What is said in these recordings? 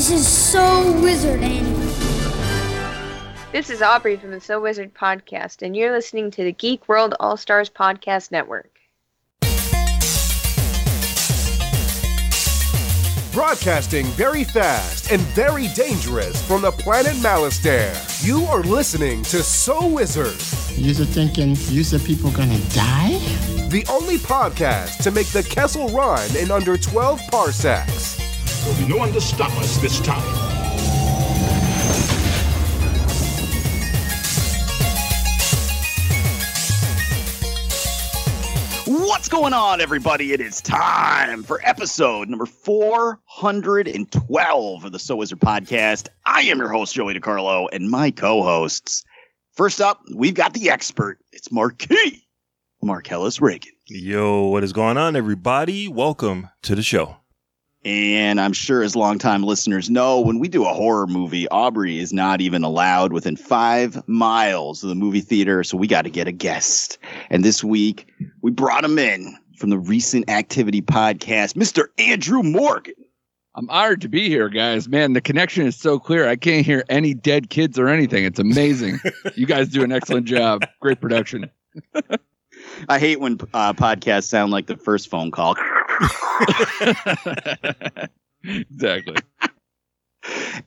This is so wizard, Annie. This is Aubrey from the So Wizard podcast, and you're listening to the Geek World All Stars Podcast Network. Broadcasting very fast and very dangerous from the planet Malastare. You are listening to So Wizard, You're thinking, you said people gonna die? the only podcast to make the Kessel run in under 12 parsecs. There'll be no one to stop us this time. What's going on, everybody? It is time for episode number 412 of the So Wizard podcast. I am your host, Joey DiCarlo, and my co hosts. First up, we've got the expert. It's Marquis, Marcellus Reagan. Yo, what is going on, everybody? Welcome to the show. And I'm sure as longtime listeners know, when we do a horror movie, Aubrey is not even allowed within five miles of the movie theater. So we got to get a guest. And this week, we brought him in from the Recent Activity podcast, Mr. Andrew Morgan. I'm honored to be here, guys. Man, the connection is so clear. I can't hear any dead kids or anything. It's amazing. you guys do an excellent job. Great production. I hate when uh, podcasts sound like the first phone call. Exactly.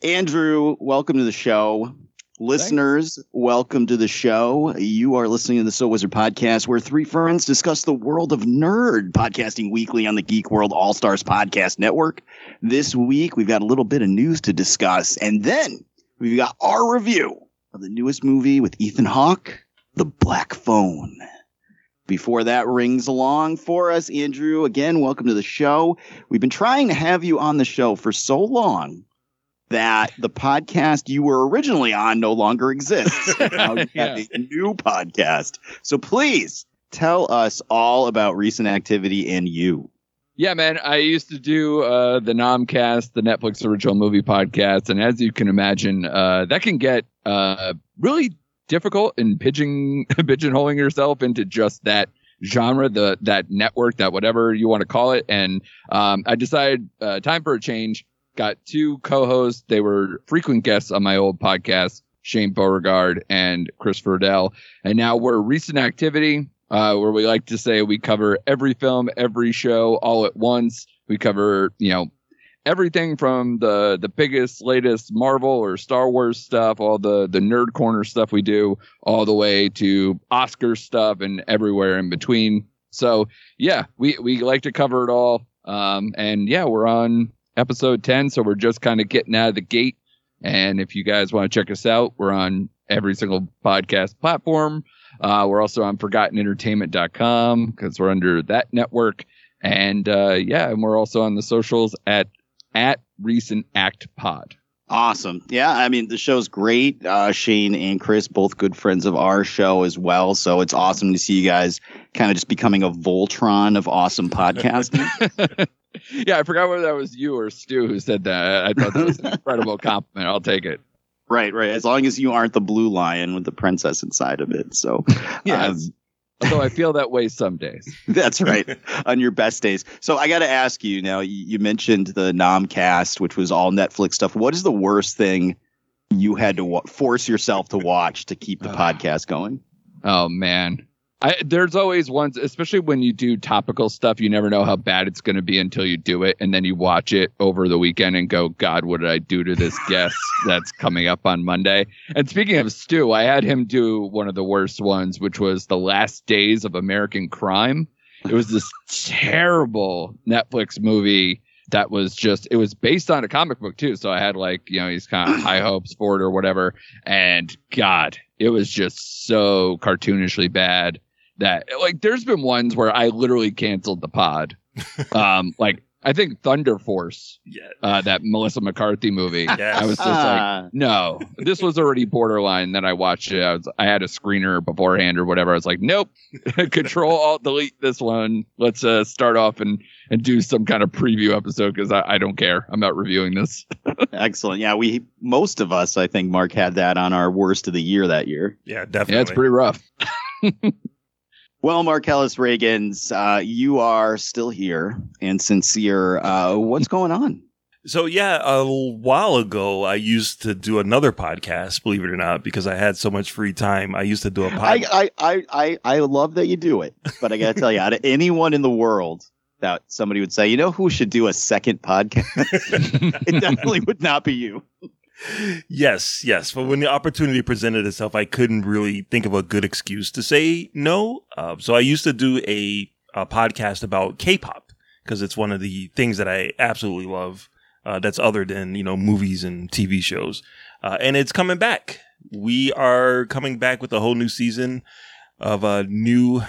Andrew, welcome to the show. Listeners, welcome to the show. You are listening to the So Wizard podcast, where three friends discuss the world of nerd, podcasting weekly on the Geek World All Stars Podcast Network. This week, we've got a little bit of news to discuss, and then we've got our review of the newest movie with Ethan Hawke, The Black Phone. Before that rings along for us, Andrew, again, welcome to the show. We've been trying to have you on the show for so long that the podcast you were originally on no longer exists. now you have Yeah. a new podcast. So please tell us all about recent activity and you. Yeah, man. I used to do uh, the Nomcast, the Netflix original movie podcast, and as you can imagine, uh, that can get uh, really difficult in pigeon pigeonholing yourself into just that genre, the that network, that whatever you want to call it. And um, I decided uh, time for a change. Got two co-hosts. They were frequent guests on my old podcast, Shane Beauregard and Chris Furdell. And now we're recent activity, uh, where we like to say we cover every film, every show all at once. We cover, you know, everything from the the biggest, latest Marvel or Star Wars stuff, all the the nerd corner stuff we do, all the way to Oscar stuff and everywhere in between. So yeah, we we like to cover it all. Um, and yeah, we're on episode 10, so we're just kind of getting out of the gate. And if you guys want to check us out, we're on every single podcast platform. Uh, we're also on ForgottenEntertainment.com because we're under that network. And uh, yeah, and we're also on the socials at at Recent Act Pod. Awesome. Yeah, I mean, the show's great. Uh, Shane and Chris, both good friends of our show as well. So it's awesome to see you guys kind of just becoming a Voltron of awesome podcasting. yeah, I forgot whether that was you or Stu who said that. I thought that was an incredible compliment. I'll take it. right, right. As long as you aren't the blue lion with the princess inside of it. So, Yes. um, Although I feel that way some days. That's right. on your best days. So I got to ask you now. You, mentioned the Nomcast, which was all Netflix stuff. What is the worst thing you had to wa- force yourself to watch to keep the uh. podcast going? Oh man. I, there's always ones, especially when you do topical stuff, you never know how bad it's going to be until you do it. And then you watch it over the weekend and go, God, what did I do to this guest that's coming up on Monday? And speaking of Stu, I had him do one of the worst ones, which was The Last Days of American Crime. It was this terrible Netflix movie that was just, it was based on a comic book too. So I had like, you know, these kind of high hopes for it or whatever. And God, it was just so cartoonishly bad that like there's been ones where I literally canceled the pod. um, like I think Thunder Force, Yeah. uh, that Melissa McCarthy movie. Yes. I was just Ah. like, no, this was already borderline. Then I watched it. I was, I had a screener beforehand or whatever. I was like, nope, control alt delete this one. Let's uh, start off and and do some kind of preview episode because I, I don't care. I'm not reviewing this. Excellent. Yeah, we most of us, I think, Mark had that on our worst of the year that year. Yeah, definitely. Yeah, it's pretty rough. Well, Marcellus Reagans, uh, you are still here and sincere. Uh, what's going on? So yeah, a while ago I used to do another podcast, believe it or not, because I had so much free time. I used to do a podcast. I, I, I, I love that you do it, but I got to tell you, out of anyone in the world that somebody would say, you know, who should do a second podcast? it definitely would not be you. Yes, yes. But when the opportunity presented itself, I couldn't really think of a good excuse to say no. Uh, so I used to do a, a podcast about K-pop because it's one of the things that I absolutely love. Uh, that's other than you know movies and TV shows, uh, and it's coming back. We are coming back with a whole new season of uh, new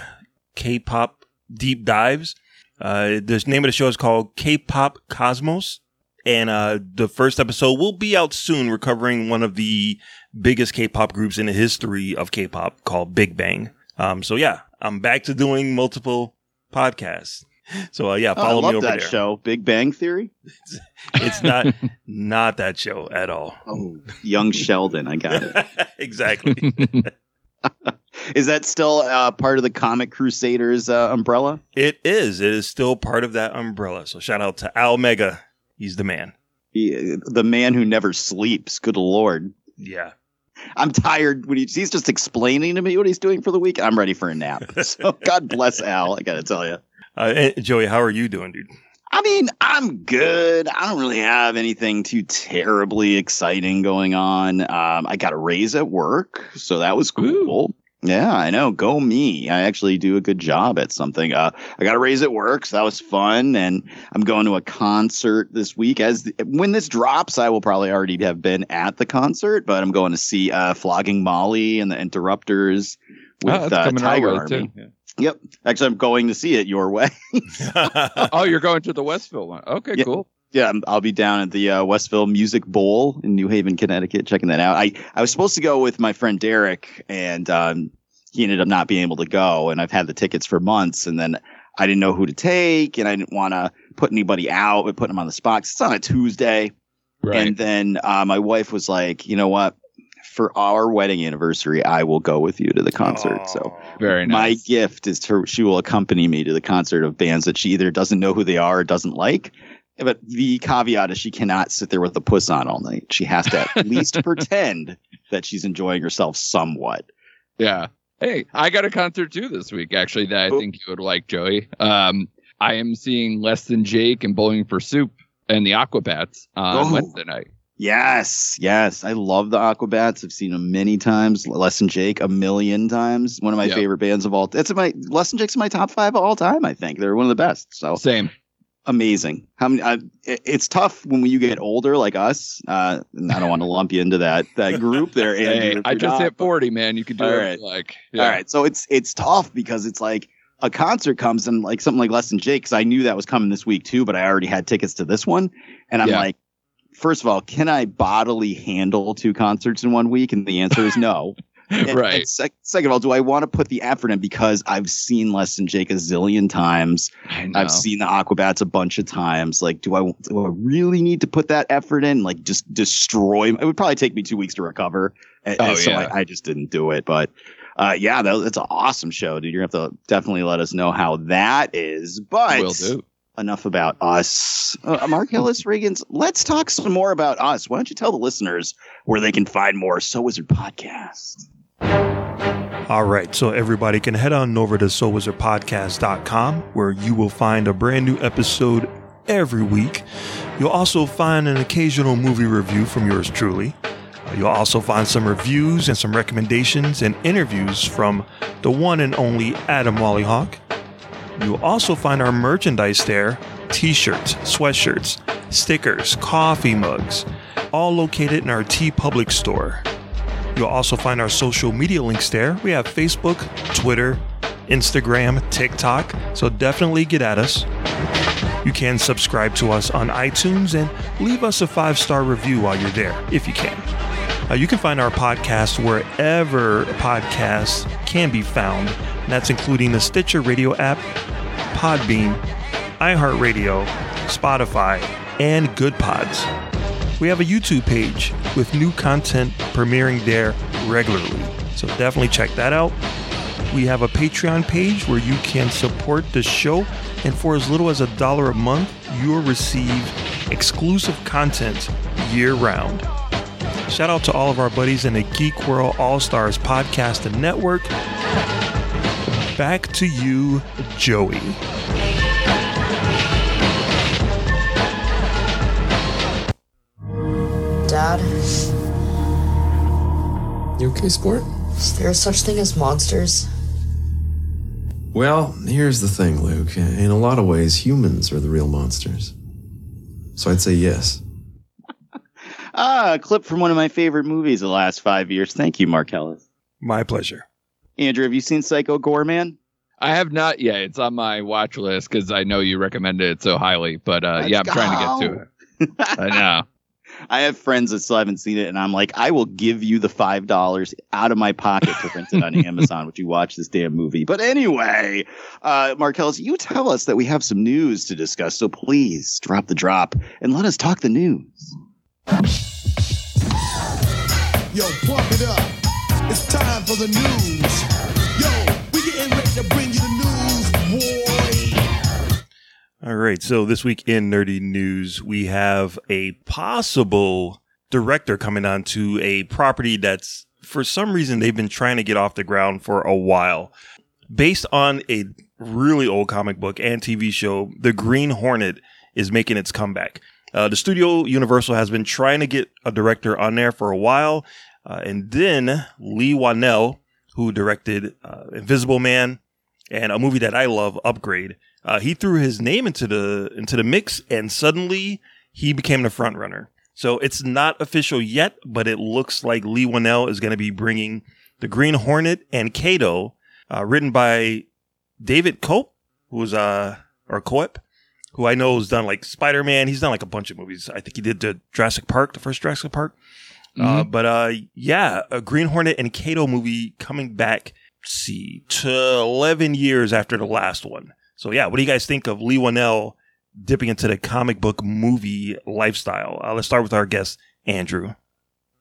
K-pop deep dives. Uh, the name of the show is called K-pop Cosmos and uh, the first episode will be out soon. We're covering one of the biggest K-pop groups in the history of K-pop called Big Bang. Um, so yeah, I'm back to doing multiple podcasts. So uh, yeah, Oh, I follow love me over that there. show, Big Bang Theory. It's not not that show at all. Oh, young Sheldon, I got it. exactly. Is that still uh, part of the Comic Crusaders uh, umbrella? It is. It is still part of that umbrella. So shout out to Al Mega. He's the man. He, the man who never sleeps. Good lord. Yeah. I'm tired when he, he's just explaining to me what he's doing for the week. I'm ready for a nap. So God bless Al. I got to tell you. Uh, Joey, how are you doing, dude? I mean, I'm good. I don't really have anything too terribly exciting going on. Um, I got a raise at work, so that was cool. Yeah, I know. Go me. I actually do a good job at something. Uh, I got a raise at work, so that was fun. And I'm going to a concert this week. As the, when this drops, I will probably already have been at the concert, but I'm going to see uh, Flogging Molly and the Interrupters with Oh, that's uh, coming our Tiger way, Army. too. Yep. Actually, I'm going to see it your way. oh, you're going to the Westville one. Okay, Yeah. cool. Yeah, I'll be down at the uh, Westville Music Bowl in New Haven, Connecticut, checking that out. I, I was supposed to go with my friend Derek, and um, he ended up not being able to go. And I've had the tickets for months, and then I didn't know who to take, and I didn't want to put anybody out, but put them on the spot. It's on a Tuesday, Right. and then uh, my wife was like, "You know what? For our wedding anniversary, I will go with you to the concert." So Very nice. my gift is to she will accompany me to the concert of bands that she either doesn't know who they are or doesn't like. But the caveat is she cannot sit there with a puss on all night. She has to at least pretend that she's enjoying herself somewhat. Yeah. Hey, I got a concert too this week, actually, that I Oh. think you would like, Joey. Um, I am seeing Less Than Jake and Bowling for Soup and the Aquabats on Oh. Wednesday night. Yes, yes, I love the Aquabats. I've seen them many times. Less than Jake a million times. One of my Yep. favorite bands of all. It's my Less than Jake's in my top five of all time. I think they're one of the best. So Same. Amazing. How many? It- it's tough when you get older, like us. Uh, and I don't want to lump you into that that group there. Andrew, Hey, I just not, hit 40, man. You could do All it right. like. All right, so it's it's tough because it's like a concert comes and like something like Less Than Jake. Because I knew that was coming this week too, but I already had tickets to this one, and I'm Yeah. like. First of all, can I bodily handle two concerts in one week? And the answer is no. And- and right. sec- second of all, do I want to put the effort in because I've seen Less Than Jake a zillion times? I've seen the Aquabats a bunch of times. Like, do I do I really need to put that effort in? Like, just destroy? It would probably take me two weeks to recover. And, Oh, and so yeah. I, I just didn't do it. But uh, yeah, that, that's an awesome show, dude. You're gonna have to definitely let us know how that is. But Will do. enough about us. Uh, Mark Hillis Regans, let's talk some more about us. Why don't you tell the listeners where they can find more So Wizard podcast? All right, so everybody can head on over to sowizardpodcast.com where you will find a brand new episode every week. You'll also find an occasional movie review from yours truly. You'll also find some reviews and some recommendations and interviews from the one and only Adam Wallyhawk. You'll also find our merchandise there t shirts, sweatshirts, stickers, coffee mugs, all located in our TeePublic store. You'll also find our social media links there. We have Facebook, Twitter, Instagram, TikTok, so definitely get at us. You can subscribe to us on iTunes and leave us a five star review while you're there, if you can. Uh, you can find our podcast wherever podcasts can be found, and that's including the Stitcher Radio app, Podbean, iHeartRadio, Spotify, and Good Pods. We have a YouTube page with new content premiering there regularly, so definitely check that out. We have a Patreon page where you can support the show, and for as little as a dollar a month, you'll receive exclusive content year round. Shout out to all of our buddies in the Geek World All Stars Podcast and Network. Back to you, Joey. Dad, You okay, sport? is there such thing as monsters? Well, here's the thing, Luke. In a lot of ways, humans are the real monsters. So I'd say yes. Ah, a clip from one of my favorite movies of the last five years. Thank you, Mark Ellis. My pleasure. Andrew, have you seen Psycho Goreman? I have not yet. It's on my watch list because I know you recommended it so highly. But uh, yeah, I'm Let's trying to get to it. I know. I have friends that still haven't seen it, and I'm like, I will give you the five dollars out of my pocket to rent it on Amazon. Would you watch this damn movie? But anyway, uh, Markellis, you tell us that we have some news to discuss, so please drop the drop and let us talk the news. Yo, pump it up. It's time for the news. All right. So this week in nerdy news, we have a possible director coming on to a property that's for some reason they've been trying to get off the ground for a while. Based on a really old comic book and TV show, The Green Hornet is making its comeback. Uh, the studio Universal has been trying to get a director on there for a while. Uh, and then Leigh Whannell, who directed uh, Invisible Man and a movie that I love, Upgrade, uh, he threw his name into the into the mix, and suddenly he became the front runner. So it's not official yet, but it looks like Leigh Whannell is going to be bringing the Green Hornet and Kato, uh, written by David Cope, who's uh or Coep, who I know has done like Spider Man. He's done like a bunch of movies. I think he did the Jurassic Park, the first Jurassic Park. Uh, but uh, yeah, a Green Hornet and Kato movie coming back. see, to eleven years after the last one. So yeah, what do you guys think of Lee Wanell dipping into the comic book movie lifestyle? Uh, let's start with our guest Andrew.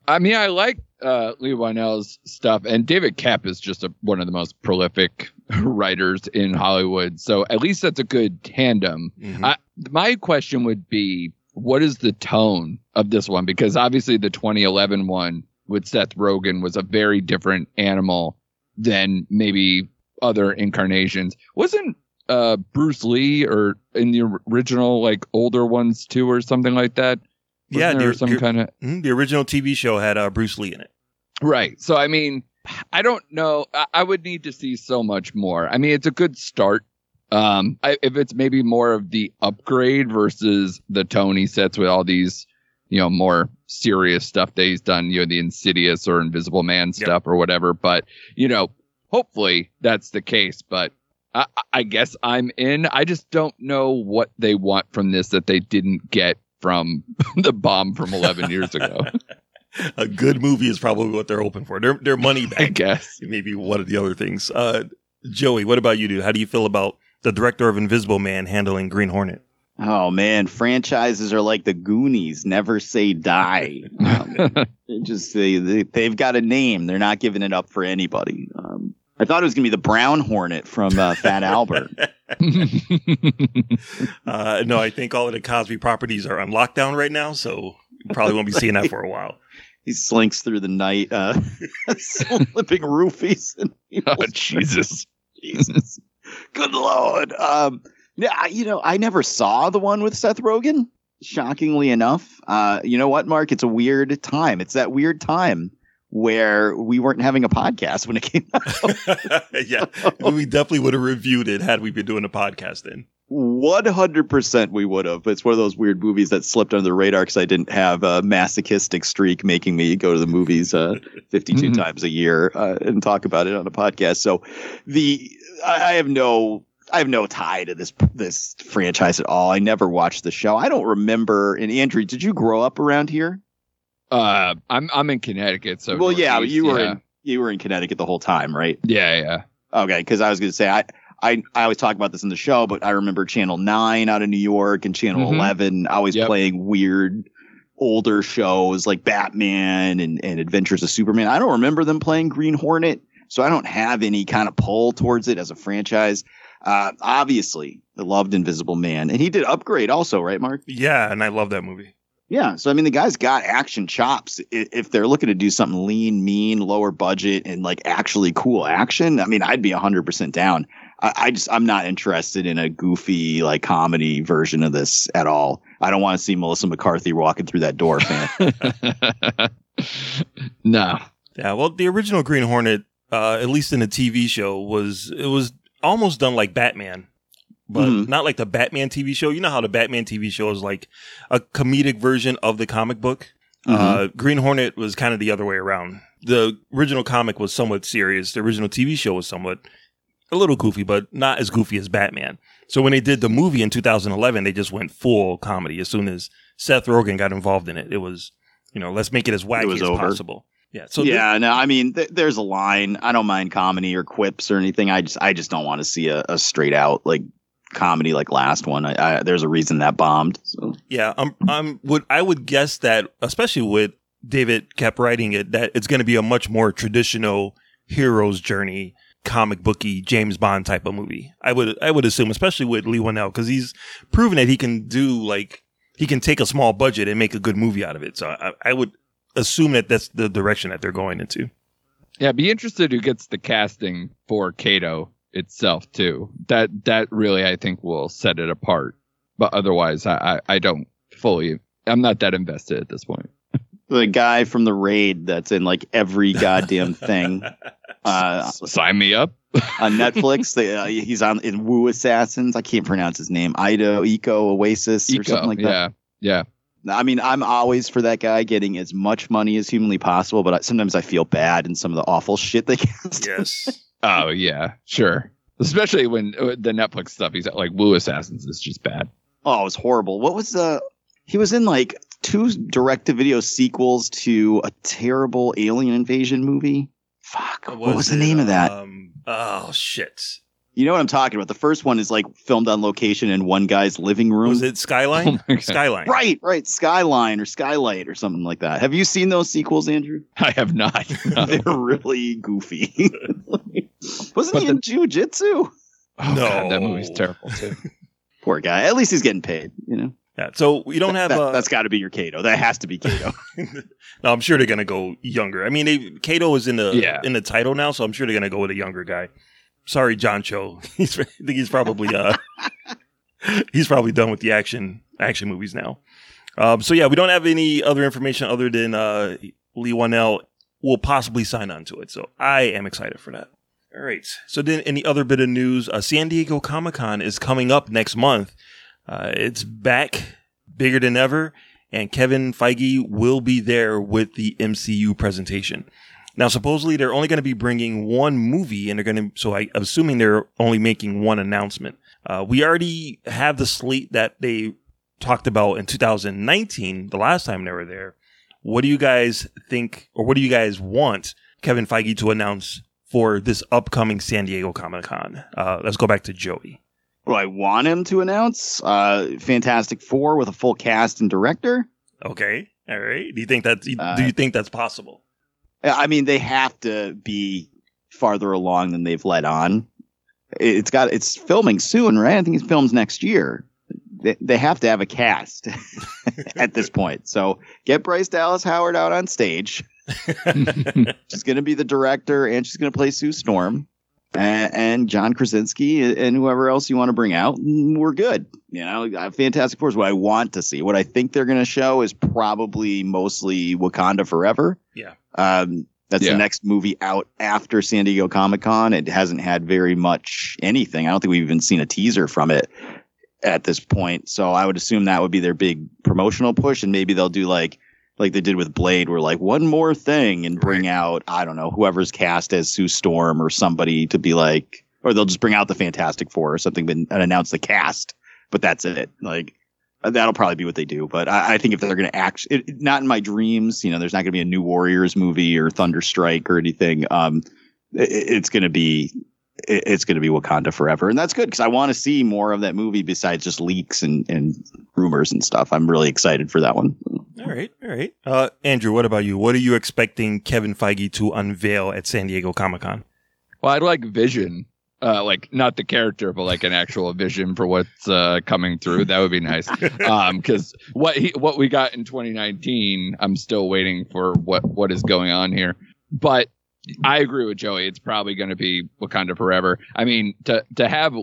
I mean, I like uh, Leigh Whannell's stuff, and David Koepp is just a, one of the most prolific writers in Hollywood. So at least that's a good tandem. Mhm. I, my question would be, what is the tone of this one? Because obviously the 2011 one with Seth Rogen was a very different animal than maybe other incarnations. Wasn't uh, Bruce Lee or in the original like older ones too, or something like that? Yeah, Wasn't there the- some kind of Mhm, the original TV show had uh, Bruce Lee in it. Right. So, I mean, I don't know. I, I would need to see so much more. I mean, it's a good start. Um, I, if it's maybe more of the upgrade versus the Tony sets with all these, you know, more serious stuff that he's done, you know, the Insidious or Invisible Man stuff or whatever. But, you know, hopefully that's the case. But I, I guess I'm in. I just don't know what they want from this that they didn't get from the bomb from 11 years ago. a good movie is probably what they're hoping for. Their their money back. I guess. Maybe one of the other things. Uh, Joey, what about you, dude? How do you feel about the director of Invisible Man handling Green Hornet? Oh man, franchises are like the Goonies, never say die. Um, they just they, they they've got a name. They're not giving it up for anybody. Um, I thought it was gonna be the Brown Hornet from uh, Fat Albert. Uh, no, I think all of the Cosby properties are on lockdown right now, so you probably won't be seeing that for a while. He slinks through the night, uh, slipping roofies. And oh Jesus, Jesus, good lord. Um, yeah, I- you know, I never saw the one with Seth Rogen. Shockingly enough, uh, you know what, Mark? It's a weird time. It's that weird time where we weren't having a podcast when it came out. yeah, we definitely would have reviewed it had we been doing a podcast then. One hundred percent, we would have. But it's one of those weird movies that slipped under the radar because I didn't have a masochistic streak making me go to the movies uh, 52 Mhm. times a year uh, and talk about it on a podcast. So the I, I have no I have no tie to this this franchise at all. I never watched the show. I don't remember. And Andrew, did you grow up around here? Uh, I'm I'm in Connecticut, so well, yeah, Northeast, you were yeah. in you were in Connecticut the whole time, right? Yeah, yeah. Okay, because I was going to say I, I I always talk about this in the show, but I remember Channel Nine out of New York and Channel Mhm. Eleven always Yep. playing weird older shows like Batman and, and Adventures of Superman. I don't remember them playing Green Hornet, so I don't have any kind of pull towards it as a franchise. Uh, obviously, I loved Invisible Man, and he did Upgrade also, right, Mark? Yeah, and I love that movie. Yeah, so I mean, the guy's got action chops. If they're looking to do something lean, mean, lower budget, and like actually cool action, I mean, I'd be hundred percent down. I, I just I'm not interested in a goofy like comedy version of this at all. I don't want to see Melissa McCarthy walking through that door, fan. no. Yeah, well, the original Green Hornet, uh, at least in the TV show, was it was almost done like Batman, but Mhm. not like the Batman TV show. You know how the Batman TV show is like a comedic version of the comic book. Uh, Green Hornet was kind of the other way around. The original comic was somewhat serious. The original TV show was somewhat a little goofy, but not as goofy as Batman. So when they did the movie in 2011, they just went full comedy. As soon as Seth Rogen got involved in it, it was you know let's make it as wacky was as over. possible. Yeah. So yeah, no, I mean, th- there's a line. I don't mind comedy or quips or anything. I just, I just don't want to see a, a straight out like comedy like last one. I, I, there's a reason that bombed. So. Yeah, I'm. I'm. Would I would guess that, especially with David Koepp writing it, that it's going to be a much more traditional hero's journey, comic booky James Bond type of movie. I would. I would assume, especially with Leigh Whannell, because he's proven that he can do like he can take a small budget and make a good movie out of it. So I, I would assume that that's the direction that they're going into. Yeah, be interested who gets the casting for Kato itself too. That that really I think will set it apart. But otherwise, I I, I don't fully. I'm not that invested at this point. The guy from the raid that's in like every goddamn thing. Uh, Sign me up. on Netflix, they, uh, he's on in Wu Assassins. I can't pronounce his name. Ido, Eco, Oasis, or something like that. yeah, yeah. I mean, I'm always for that guy getting as much money as humanly possible, but I, sometimes I feel bad in some of the awful shit they cast. Yes. Oh yeah, sure. Especially when uh, the Netflix stuff he's like Wu Assassins is just bad. Oh, it was horrible. What was the? He was in like two direct-to-video sequels to a terrible alien invasion movie. Fuck. What was, the it? name of that? Um, oh shit! You know what I'm talking about. The first one is like filmed on location in one guy's living room. Was it Skyline? Skyline. Right, right. Skyline or Skylight or something like that. Have you seen those sequels, Andrew? I have not. They're really goofy. Wasn't he in jujitsu? Oh, God, that movie's terrible too. Poor guy. At least he's getting paid, you know? Yeah. So we don't have. That, uh, has got to be your Kato. That has to be Kato. no, I'm sure they're gonna go younger. I mean, they, Kato is in the Yeah. in the title now, so I'm sure they're gonna go with a younger guy. Sorry, John Cho. He's, I think he's probably uh, he's probably done with the action action movies now. Um, so yeah, we don't have any other information other than uh, Leigh Whannell will possibly sign on to it. So I am excited for that. All right. So then, any other bit of news? Uh, San Diego Comic Con is coming up next month. Uh, it's back, bigger than ever, and Kevin Feige will be there with the MCU presentation. Now, supposedly they're only going to be bringing one movie, and they're going to. So I, I'm assuming they're only making one announcement. Uh, we already have the slate that they talked about in 2019, the last time they were there. What do you guys think, or what do you guys want Kevin Feige to announce for this upcoming San Diego Comic Con? Uh, let's go back to Joey. What do I want him to announce? Uh, Fantastic Four with a full cast and director. Okay, all right. Do you think that? Uh, do you think that's possible? I mean, they have to be farther along than they've let on. It's got it's filming soon, right? I think it films next year. They, they have to have a cast at this point. So get Bryce Dallas Howard out on stage. she's going to be the director, and she's going to play Sue Storm, and, and John Krasinski, and whoever else you want to bring out. We're good. You know, uh, Fantastic Four is what I want to see. What I think they're going to show is probably mostly Wakanda Forever. Yeah. Um, that's Yeah. the next movie out after San Diego Comic Con. It hasn't had very much anything. I don't think we've even seen a teaser from it at this point. So I would assume that would be their big promotional push, and maybe they'll do like like they did with Blade, where like one more thing and bring out I don't know whoever's cast as Sue Storm or somebody to be like, or they'll just bring out the Fantastic Four or something and announce the cast. But that's it. Like that'll probably be what they do. But I, I think if they're going to act, it, it- not in my dreams, you know, there's not going to be a new Warriors movie or Thunderstrike or anything. Um, it, it's going to be it- it's going to be Wakanda forever, and that's good because I want to see more of that movie besides just leaks and and rumors and stuff. I'm really excited for that one. All right, all right. Uh, Andrew, what about you? What are you expecting Kevin Feige to unveil at San Diego Comic Con? Well, I'd like Vision Uh, like not the character, but like an actual vision for what's uh, coming through. That would be nice. Um, because what he, what we got in 2019, I'm still waiting for what what is going on here. But I agree with Joey. It's probably going to be Wakanda Forever. I mean, to to have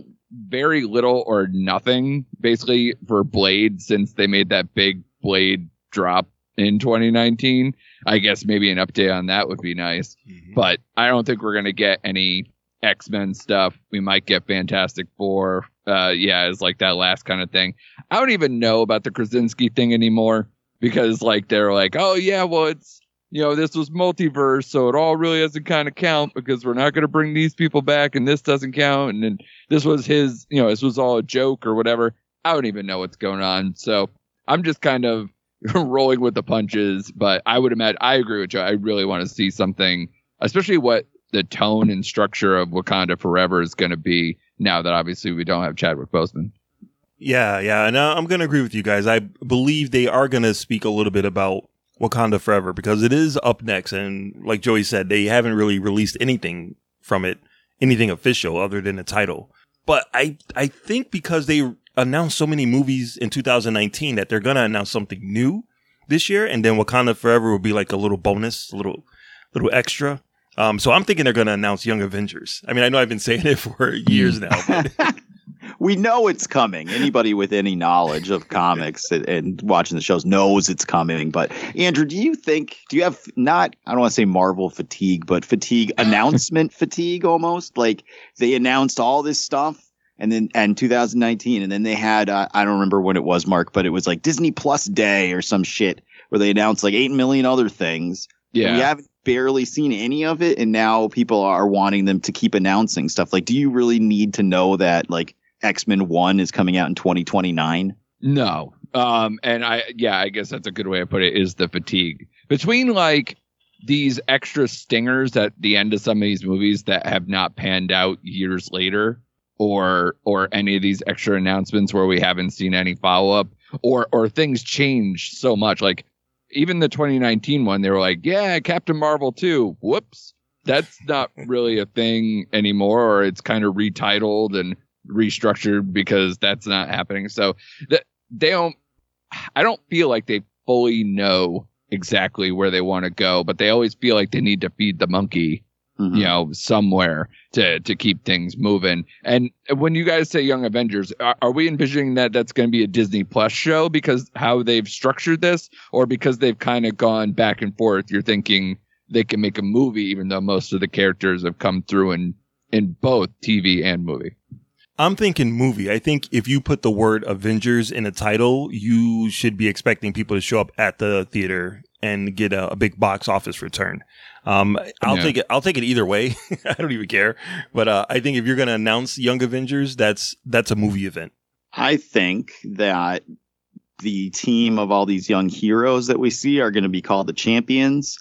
very little or nothing basically for Blade since they made that big Blade drop in 2019. I guess maybe an update on that would be nice. But I don't think we're going to get any X Men stuff. We might get Fantastic Four. Uh, yeah, it's like that last kind of thing. I don't even know about the Krasinski thing anymore because like they're like, oh yeah, well it's you know this was multiverse, so it all really doesn't kind of count because we're not going to bring these people back, and this doesn't count, and then this was his, you know, this was all a joke or whatever. I don't even know what's going on, so I'm just kind of rolling with the punches. But I would imagine I agree with Joe. I really want to see something, especially what the tone and structure of Wakanda Forever is going to be now that obviously we don't have Chadwick Boseman. Yeah, yeah, and uh, I'm going to agree with you guys. I believe they are going to speak a little bit about Wakanda Forever because it is up next, and like Joey said, they haven't really released anything from it, anything official other than the title. But I, I think because they announced so many movies in 2019 that they're going to announce something new this year, and then Wakanda Forever will be like a little bonus, a little, little extra. Um, so I'm thinking they're going to announce Young Avengers. I mean, I know I've been saying it for years now, but we know it's coming. Anybody with any knowledge of comics and, and watching the shows knows it's coming. But Andrew, do you think? Do you have not? I don't want to say Marvel fatigue, but fatigue announcement fatigue almost. Like they announced all this stuff. And then, and 2019, and then they had, uh, I don't remember when it was, Mark, but it was like Disney Plus Day or some shit where they announced like 8 million other things. Yeah. We haven't barely seen any of it. And now people are wanting them to keep announcing stuff. Like, do you really need to know that like X Men 1 is coming out in 2029? No. Um, and I, yeah, I guess that's a good way to put it is the fatigue between like these extra stingers at the end of some of these movies that have not panned out years later or, or any of these extra announcements where we haven't seen any follow up or, or things change so much. Like even the 2019 one, they were like, yeah, Captain Marvel 2. Whoops. That's not really a thing anymore, or it's kind of retitled and restructured because that's not happening. So that they don't, I don't feel like they fully know exactly where they want to go, but they always feel like they need to feed the monkey, Mm-hmm. you know, somewhere to to keep things moving. And when you guys say Young Avengers, are, are we envisioning that that's going to be a Disney Plus show because how they've structured this, or because they've kind of gone back and forth? You're thinking they can make a movie, even though most of the characters have come through in in both TV and movie. I'm thinking movie. I think if you put the word Avengers in a title, you should be expecting people to show up at the theater and get a, a big box office return. Um, I'll Yeah. take it. I'll take it either way. I don't even care. But uh, I think if you're going to announce Young Avengers, that's that's a movie event. I think that the team of all these young heroes that we see are going to be called the champions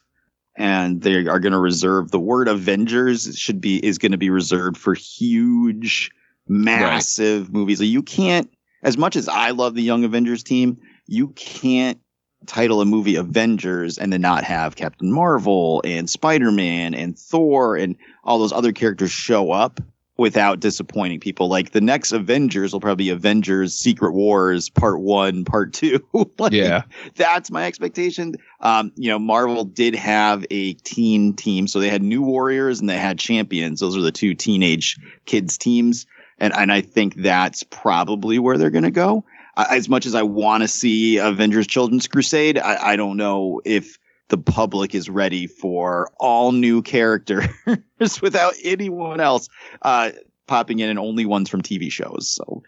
and they are going to reserve the word avengers should be is going to be reserved for huge massive movies so you can't as much as i love the young avengers team you can't title a movie avengers and then not have captain marvel and spider-man and thor and all those other characters show up without disappointing people. Like the next Avengers will probably be Avengers Secret Wars Part 1, Part 2. Like, Yeah. That's my expectation. Um, you know, Marvel did have a teen team. So they had New Warriors and they had Champions. Those are the two teenage kids teams. And, and I think that's probably where they're going to go. As much as I want to see Avengers Children's Crusade, I, I don't know if the public is ready for all new characters without anyone else uh, popping in and only ones from TV shows. So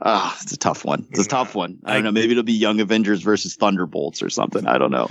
uh, it's a tough one. It's a tough one. I don't know. Maybe it'll be Young Avengers versus Thunderbolts or something. I don't know.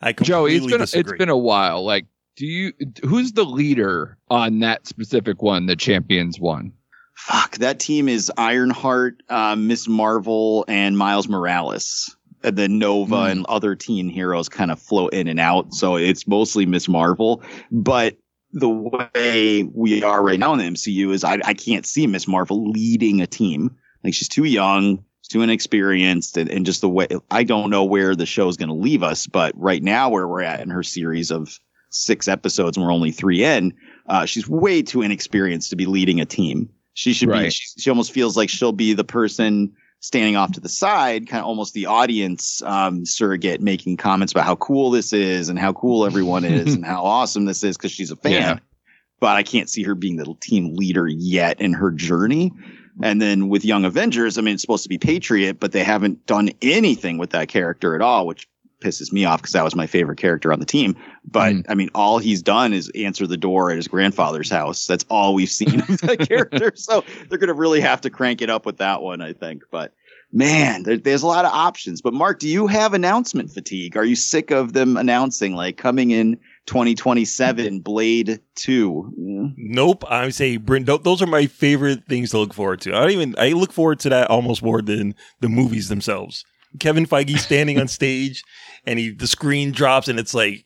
I Joey, it's completely been disagree. it's been a while. Like, do you who's the leader on that specific one? The champions one. Fuck, that team is Ironheart, uh, Miss Marvel, and Miles Morales. And then Nova Hmm. and other teen heroes kind of float in and out. So it's mostly Miss Marvel. But the way we are right now in the MCU is I, I can't see Miss Marvel leading a team. Like she's too young, she's too inexperienced, and, and just the way I don't know where the show is going to leave us. But right now, where we're at in her series of six episodes and we're only three in, uh, she's way too inexperienced to be leading a team. She should be. She, she almost feels like she'll be the person standing off to the side, kind of almost the audience um, surrogate, making comments about how cool this is and how cool everyone is and how awesome this is because she's a fan. Yeah. But I can't see her being the team leader yet in her journey. And then with Young Avengers, I mean, it's supposed to be Patriot, but they haven't done anything with that character at all, which pisses me off because that was my favorite character on the team. But Mm. I mean, all he's done is answer the door at his grandfather's house. That's all we've seen of that character. So they're going to really have to crank it up with that one, I think. But man, there, there's a lot of options. But Mark, do you have announcement fatigue? Are you sick of them announcing like coming in 2027 Blade 2? Yeah. Nope. I say, those are my favorite things to look forward to. I don't even, I look forward to that almost more than the movies themselves. Kevin Feige standing on stage and he, the screen drops and it's like,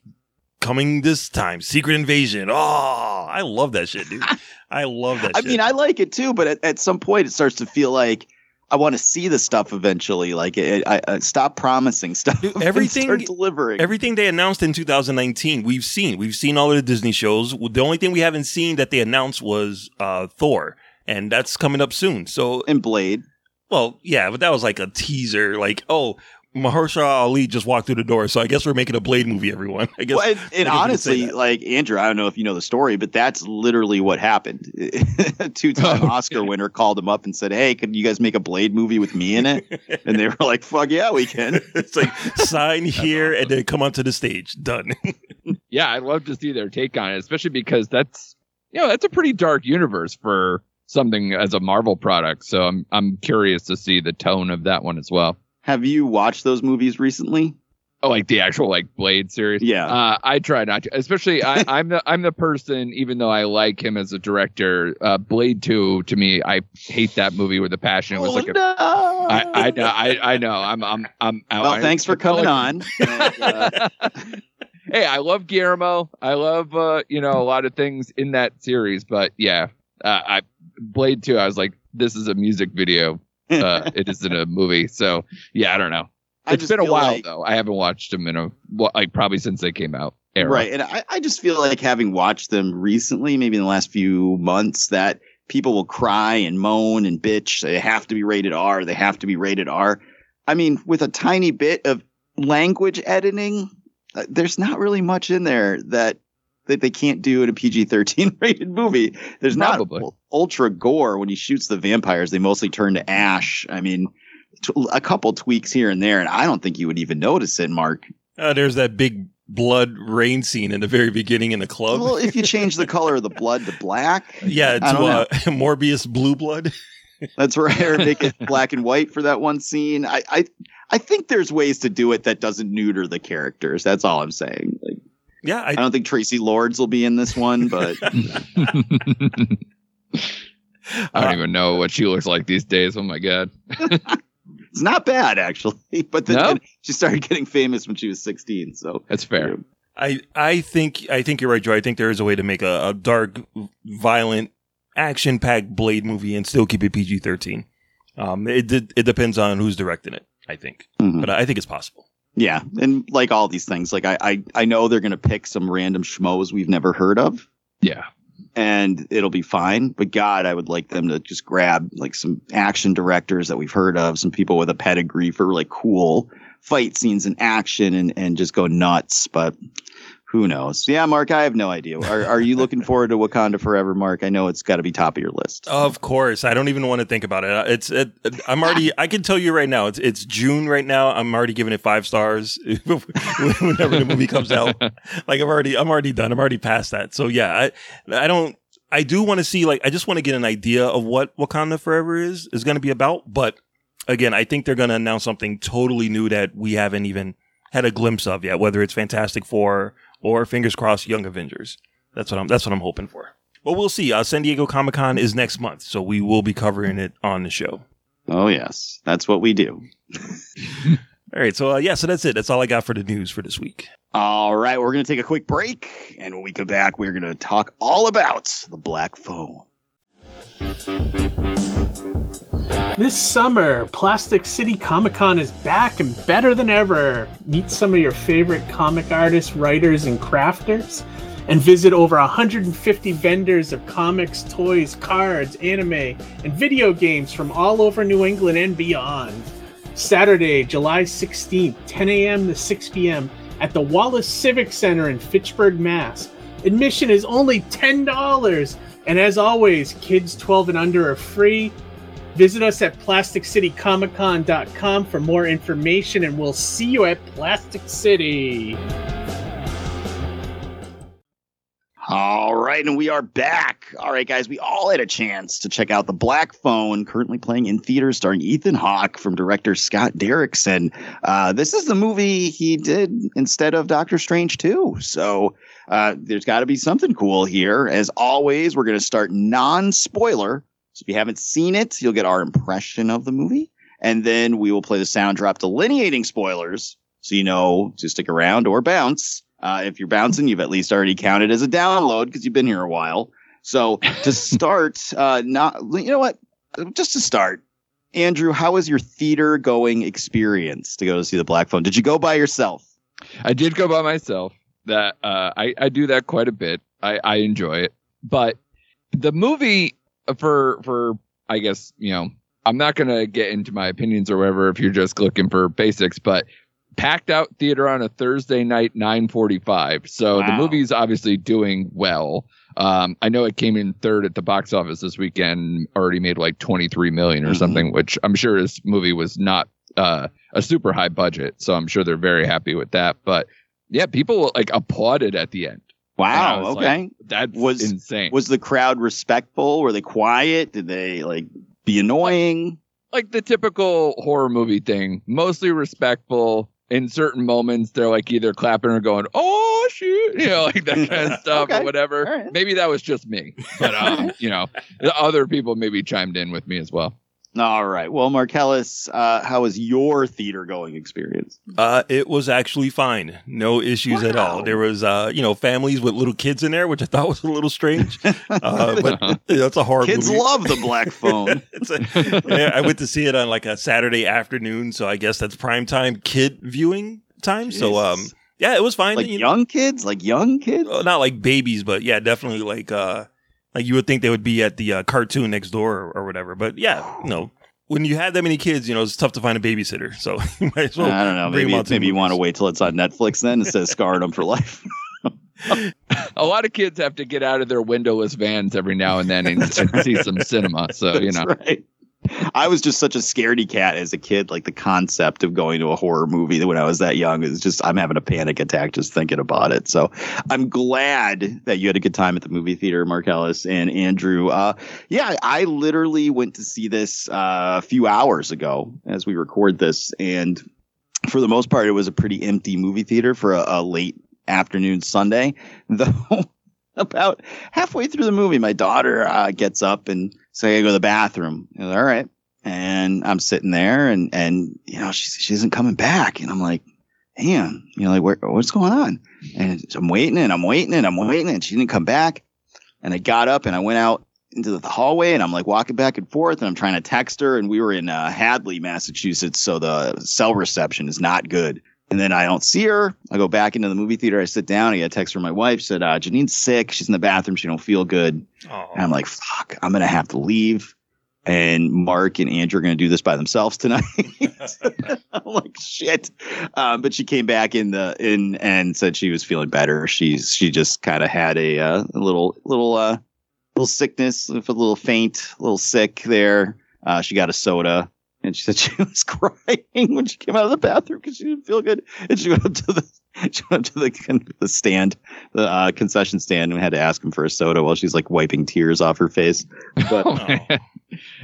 coming this time, Secret Invasion. Oh, I love that shit, dude. I love that I shit. mean, I like it too, but at, at some point it starts to feel like I want to see the stuff eventually. Like it, I, I stop promising stuff. and everything- start delivering. Everything they announced in 2019, we've seen. We've seen all of the Disney shows. The only thing we haven't seen that they announced was uh, Thor, and that's coming up soon. So, and Blade. Well, yeah, but that was like a teaser. Like, oh, Mahershala Ali just walked through the door, so I guess we're making a Blade movie. Everyone, I guess. Well, and, I and guess we can say honestly, like Andrew, I don't know if you know the story, but that's literally what happened. A two-time Oh, Oscar winner called him up and said, "Hey, can you guys make a Blade movie with me in it?" and they were like, "Fuck yeah, we can." it's like sign here and then come onto the stage. Done. yeah, I'd love to see their take on it, especially because that's you know that's a pretty dark universe for something as a Marvel product. So I'm I'm curious to see the tone of that one as well. Have you watched those movies recently? Oh, like the actual like Blade series. Yeah. Uh, I try not to, especially I, I'm the I'm the person. Even though I like him as a director, uh, Blade Two to me, I hate that movie with a passion. It was Oh, like a no. I, I know, I, I know. I'm, I'm, I'm out. well, thanks for coming on. And, uh, hey, I love Guillermo. I love, uh, you know, a lot of things in that series, but yeah, uh, I Blade Two. I was like, this is a music video. Uh, it isn't a movie. So yeah, I don't know. It's been a while like- though. I haven't watched them in a well, like probably since they came out. Era. Right. And I, I just feel like having watched them recently, maybe in the last few months, that people will cry and moan and bitch. They have to be rated R. They have to be rated R. I mean, with a tiny bit of language editing, uh, there's not really much in there that that they can't do in a PG-13 rated movie. There's Probably. not ultra gore when he shoots the vampires. They mostly turn to ash. I mean, t- a couple tweaks here and there, and I don't think you would even notice it, Mark. Uh, there's that big blood rain scene in the very beginning in the club. Well, if you change the color of the blood to black, yeah, to I don't know. uh, Morbius blue blood. That's right. Or make it black and white for that one scene. I, I I think there's ways to do it that doesn't neuter the characters. That's all I'm saying. Like, Yeah, I, I don't think Traci Lords will be in this one, but I don't even know what she looks like these days. Oh my god. it's not bad actually. But then, No? she started getting famous when she was 16. So That's fair. I I think I think you're right, Joe. I think there is a way to make a, a dark, violent, action-packed Blade movie and still keep it PG-13. Um, it it, it depends on who's directing it. I think, Mhm. but I think it's possible. Yeah, and like all these things, like I I, I know they're gonna pick some random schmoes we've never heard of. Yeah. and it'll be fine. But God, I would like them to just grab like some action directors that we've heard of, some people with a pedigree for like cool fight scenes and action and, and just go nuts. But who knows? Yeah, Mark, I have no idea. Are, are you looking forward to Wakanda Forever, Mark? I know it's got to be top of your list. Of course, I don't even want to think about it. It's it, I'm already. I can tell you right now. It's it's June right now. I'm already giving it five stars whenever the movie comes out. Like I'm already I'm already done. I'm already past that. So yeah, I I don't. I do want to see like I just want to get an idea of what Wakanda Forever is is going to be about. But again, I think they're going to announce something totally new that we haven't even had a glimpse of yet. Whether it's Fantastic Four or fingers crossed Young Avengers. That's what I'm. That's what I'm hoping for. But we'll see. Uh, San Diego Comic Con is next month, so we will be covering it on the show. Oh, yes. That's what we do. All right. So uh, yeah. So that's it. That's all I got for the news for this week. All right. We're going to take a quick break. And when we come back, we're going to talk all about the Black Phone. This summer, Plastic City Comic Con is back and better than ever. Meet some of your favorite comic artists, writers, and crafters. and visit over 150 vendors of comics, toys, cards, anime, and video games from all over New England and beyond. Saturday, July 16th, 10 a.m. to 6 p.m. at the Wallace Civic Center in Fitchburg, Mass. Admission is only $10, and as always, kids 12 and under are free. Visit us at PlasticCityComicCon.com for more information, and we'll see you at Plastic City. All right, and we are back. All right, guys, we all had a chance to check out The Black Phone, currently playing in theaters, starring Ethan Hawke from director Scott Derrickson. Uh, this is the movie he did instead of Doctor Strange 2. So uh, there's got to be something cool here. As always, we're going to start non spoiler. So if you haven't seen it, you'll get our impression of the movie. And then we will play the sound drop delineating spoilers so you know to stick around or bounce. Uh, if you're bouncing, you've at least already counted as a download because you've been here a while. So to start, uh, not you know what, just to start, Andrew, how was your theater going experience to go to see the Black Phone? Did you go by yourself? I did go by myself. That uh, I I do that quite a bit. I I enjoy it, but the movie for for I guess you know I'm not gonna get into my opinions or whatever if you're just looking for basics, but packed out theater on a Thursday night, 9:45. So the Wow. movie's obviously doing well. Um, I know it came in third at the box office this weekend, already made like 23 million or Mhm. something, which I'm sure this movie was not uh, a super high budget. So I'm sure they're very happy with that. But yeah, people like applauded at the end. Wow. Okay. like, that's Was- insane. was the crowd respectful? Were they quiet? Did they like be annoying? like the typical horror movie thing, mostly respectful. In certain moments, they're like either clapping or going, "Oh shoot," you know, like that kind of stuff Okay. or whatever. Right. Maybe that was just me, but um, you know, the other people maybe chimed in with me as well. All right. Well, Marcellus, uh, how was your theater going experience? Uh, it was actually fine. No issues at all. There was, uh, you know, families with little kids in there, which I thought was a little strange. Uh, but that's a horror Kids movie. love the Black Phone. It's a- yeah, I went to see it on like a Saturday afternoon, so I guess that's prime time kid viewing time. So, um, yeah, it was fine. like you know, young kids, like young kids. not like babies, but yeah, definitely like uh, like you would think they would be at the uh, cartoon next door or, or whatever. But yeah, no. When you have that many kids, you know it's tough to find a babysitter. So you might as well. I don't know. bring 'em Maybe out maybe you want to wait till it's on Netflix then instead of scarring them for life. A lot of kids have to get out of their windowless vans every now and then and, and see some cinema. So you know, right. I was just such a scaredy cat as a kid. Like the concept of going to a horror movie when I was that young is just I'm having a panic attack just thinking about it. So I'm glad that you had a good time at the movie theater, Marcellus and Andrew. Uh, yeah, I literally went to see this uh, a few hours ago as we record this, and for the most part, it was a pretty empty movie theater for a, a late afternoon Sunday. Though about halfway through the movie, my daughter uh, gets up and says, "I gotta go to the bathroom." Was, All right, and I'm sitting there, and and you know she she isn't coming back, and I'm like, "Damn, you know, like where, what's going on?" And I'm waiting, and I'm waiting, and I'm waiting, and she didn't come back. And I got up and I went out into the hallway, and I'm like walking back and forth, and I'm trying to text her, and we were in uh, Hadley, Massachusetts, so the cell reception is not good. And then I don't see her. I go back into the movie theater. I sit down. I get a text from my wife. Said, uh, Janine's sick. She's in the bathroom. She don't feel good. Oh. And I'm like, fuck, I'm going to have to leave. And Mark and Andrew are going to do this by themselves tonight. I'm like, shit. Um, but she came back in the, in and said she was feeling better. She's, she just kind of had a, uh, a little, little, uh, little sickness, a little faint, a little sick there. Uh, she got a soda and she said she was crying when she came out of the bathroom because she didn't feel good. And she went up to the she went up to the the stand, the uh, concession stand, and had to ask him for a soda while she's like wiping tears off her face. But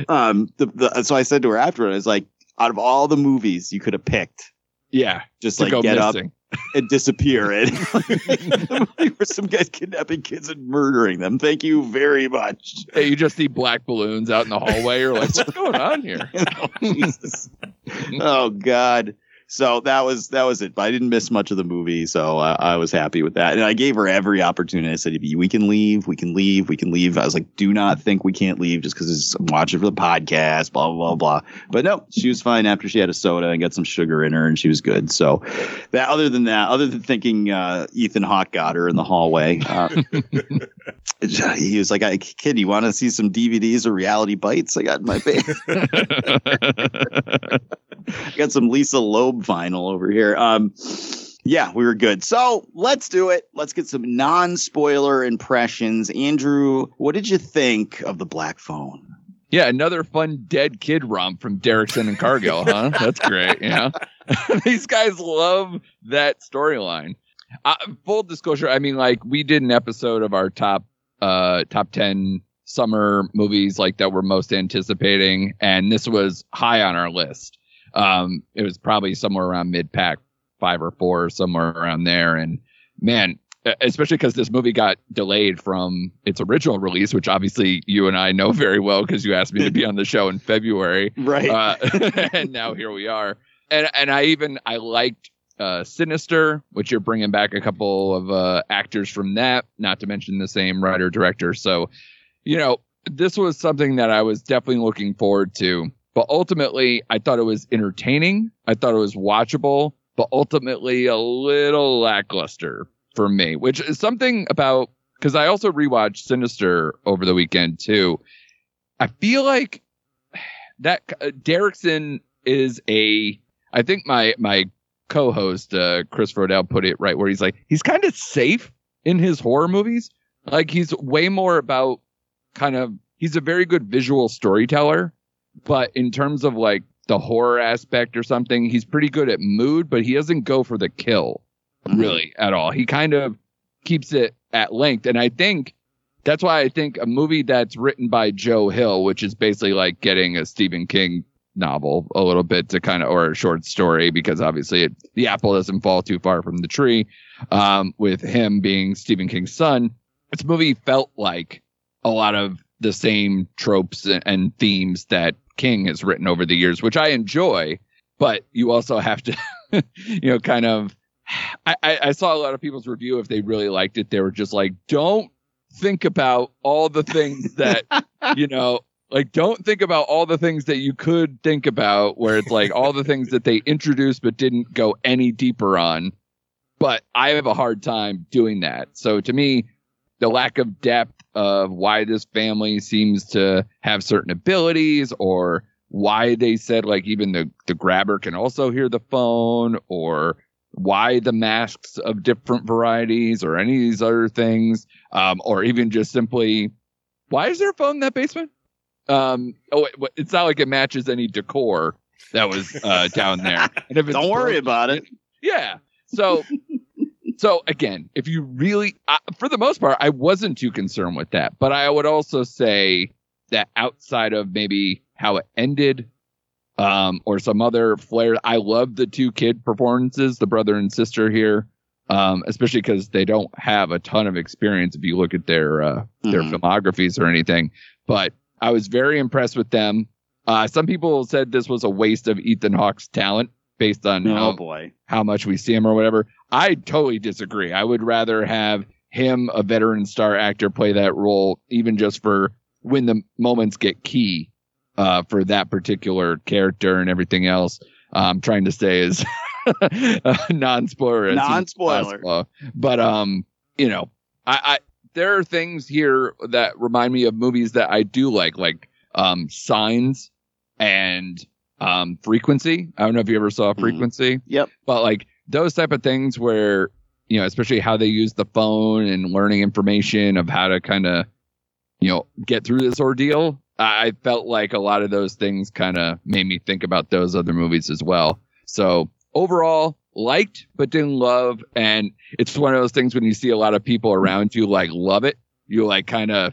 um, the, the so I said to her afterward, I was like, out of all the movies you could have picked, yeah, just like get missing. up and disappear, and movie some guys kidnapping kids and murdering them. Thank you very much. Hey, you just see black balloons out in the hallway. You're like, what's going on here? oh, Jesus. oh God. So that was that was it. But I didn't miss much of the movie, so I, I was happy with that. And I gave her every opportunity. I said, "We can leave, we can leave, we can leave." I was like, "Do not think we can't leave just because I'm watching for the podcast." Blah blah blah blah. But no, she was fine after she had a soda and got some sugar in her, and she was good. So that other than that, other than thinking uh, Ethan Hawke got her in the hallway, uh, he was like, "I kid, you want to see some DVDs or reality bites? I got in my face." got some Lisa Loeb vinyl over here. Um, yeah, we were good. So let's do it. Let's get some non-spoiler impressions. Andrew, what did you think of the Black Phone? Yeah, another fun dead kid romp from Derrickson and Cargill, huh? That's great. Yeah, these guys love that storyline. Uh, full disclosure, I mean, like we did an episode of our top uh top ten summer movies like that we're most anticipating, and this was high on our list. Um, it was probably somewhere around mid pack five or four, somewhere around there. And man, especially because this movie got delayed from its original release, which obviously you and I know very well because you asked me to be on the show in February, right? Uh, and now here we are. And and I even I liked uh, Sinister, which you're bringing back a couple of uh, actors from that, not to mention the same writer director. So, you know, this was something that I was definitely looking forward to. But ultimately, I thought it was entertaining. I thought it was watchable, but ultimately a little lackluster for me, which is something about because I also rewatched Sinister over the weekend too. I feel like that uh, Derrickson is a. I think my my co-host uh, Chris Rodell put it right where he's like he's kind of safe in his horror movies. Like he's way more about kind of he's a very good visual storyteller, but in terms of like the horror aspect or something, he's pretty good at mood, but he doesn't go for the kill really at all. He kind of keeps it at length, and I think that's why I think a movie that's written by Joe Hill, which is basically like getting a Stephen King novel a little bit to kind of or a short story because obviously it, the apple doesn't fall too far from the tree um, with him being Stephen King's son. This movie felt like a lot of the same tropes and, and themes that King has written over the years which I enjoy but you also have to you know kind of I, I saw a lot of people's review if they really liked it. They were just like don't think about all the things that you know like don't think about all the things that you could think about where it's like all the things that they introduced but didn't go any deeper on. But i have a hard time doing that. So to me the lack of depth of why this family seems to have certain abilities or why they said like even the the grabber can also hear the phone or why the masks of different varieties or any of these other things um or even just simply why is there a phone in that basement um oh it, it's not like it matches any decor that was uh down there. And if it's don't worry about it. yeah. So so again if you really uh, for the most part i wasn't too concerned with that. But i would also say that outside of maybe how it ended um or some other flair i love the two kid performances the brother and sister here um especially because they don't have a ton of experience if you look at their uh their Mhm. filmographies or anything. But I was very impressed with them. Uh, some people said this was a waste of Ethan Hawke's talent based on oh how, boy how much we see him or whatever. I totally disagree. I would rather have him, a veteran star actor, play that role, even just for when the moments get key uh, for that particular character and everything else. I'm trying to say is non-spoiler. as Non-spoiler. But um, you know, I, I there are things here that remind me of movies that I do like, like um, Signs and um, Frequency. I don't know if you ever saw Frequency. Yep. But like those type of things where you know, especially how they use the phone and learning information of how to kind of you know get through this ordeal. I I felt like a lot of those things kind of made me think about those other movies as well. So overall, liked but didn't love, and it's one of those things when you see a lot of people around you like love it, you like kind of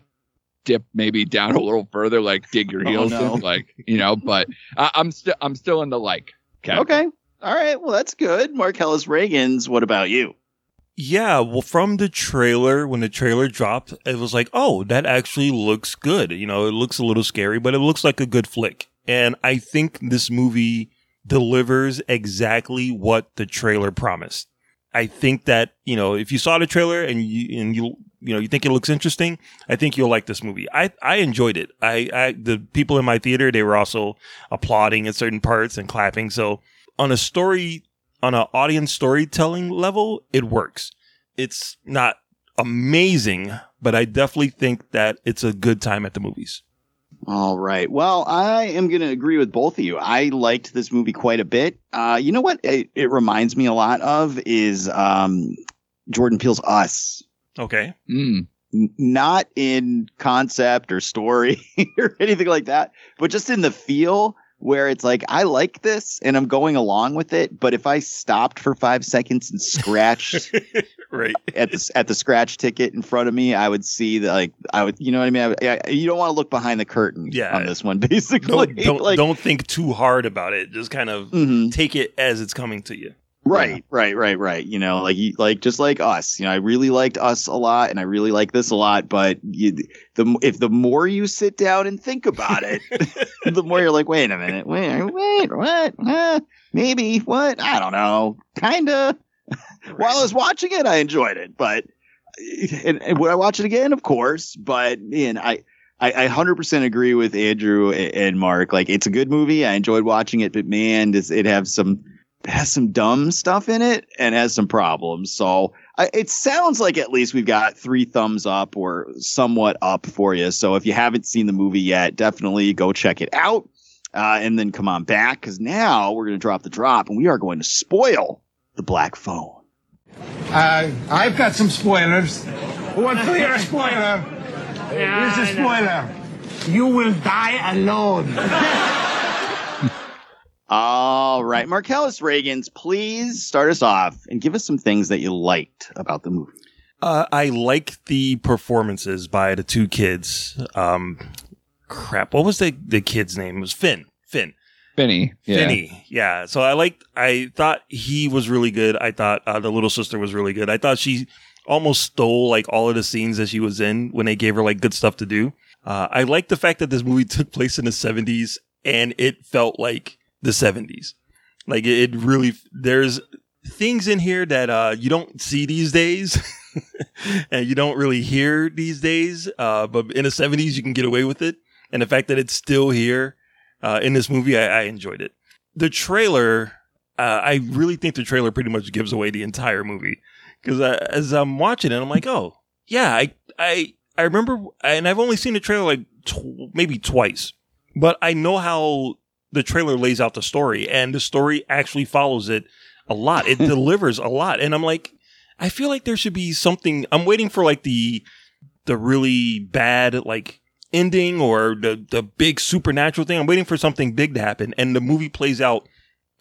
dip maybe down a little further, like dig your Oh, heels no. in, like you know. But I, I'm still I'm still in the like. category. okay all right well that's good Marcellus reagan's what about you Yeah, well, from the trailer, when the trailer dropped, it was like, oh, that actually looks good. You know, it looks a little scary, but it looks like a good flick. And I think this movie delivers exactly what the trailer promised. I think that you know if you saw the trailer and you and you you know you think it looks interesting, I think you'll like this movie. I I enjoyed it. I, I the people in my theater they were also applauding at certain parts and clapping. So on a story on an audience storytelling level, it works. It's not amazing, but I definitely think that it's a good time at the movies. All right. Well, I am going to agree with both of you. I liked this movie quite a bit. Uh, you know what it, it reminds me a lot of is um, Jordan Peele's Us. Okay. N- Not in concept or story or anything like that, but just in the feel where it's like I like this and I'm going along with it, but if I stopped for 5 seconds and scratched right at the at the scratch ticket in front of me, I would see that like I would you know what I mean? I, I, you don't want to look behind the curtain Yeah. on this one basically. Don't don't, Like- don't think too hard about it. Just kind of Mhm. take it as it's coming to you. Right, right, right, right. You know, like you, like just like us. You know, I really liked us a lot, and I really like this a lot. But you, the if the more you sit down and think about it, the more you're like, wait a minute, wait, wait, what? Uh, maybe what? I don't know. Kinda. While I was watching it, I enjoyed it, but and, and would I watch it again? Of course, but man, I. I, I 100% agree with Andrew and Mark. Like, it's a good movie. I enjoyed watching it, but man, does it have some has some dumb stuff in it and has some problems. So I, it sounds like at least we've got three thumbs up or somewhat up for you. So if you haven't seen the movie yet, definitely go check it out. Uh, and then come on back because now we're going to drop the drop and we are going to spoil the black phone. Uh, I've got some spoilers. Who wants to hear a spoiler? Here's a spoiler. You will die alone. All right. Marcellus Reagans, please start us off and give us some things that you liked about the movie. Uh, I like the performances by the two kids. Um, crap, what was the the kid's name? It was Finn. Finn. Finney. Yeah. Finney. Yeah. So I liked. I thought he was really good. I thought uh, the little sister was really good. I thought she almost stole like all of the scenes that she was in when they gave her like good stuff to do. Uh, I like the fact that this movie took place in the seventies and it felt like the seventies. Like it, really. There's things in here that uh, you don't see these days. and you don't really hear these days. Uh, but in the 70s, you can get away with it. And the fact that it's still here uh, in this movie, I, I enjoyed it. The trailer, uh, I really think the trailer pretty much gives away the entire movie. Because as I'm watching it, I'm like, oh, yeah, I, I, I remember, and I've only seen the trailer like tw- maybe twice, but I know how the trailer lays out the story, and the story actually follows it a lot. It delivers a lot. And I'm like, I feel like there should be something. I'm waiting for like the the really bad like ending or the the big supernatural thing. I'm waiting for something big to happen, and the movie plays out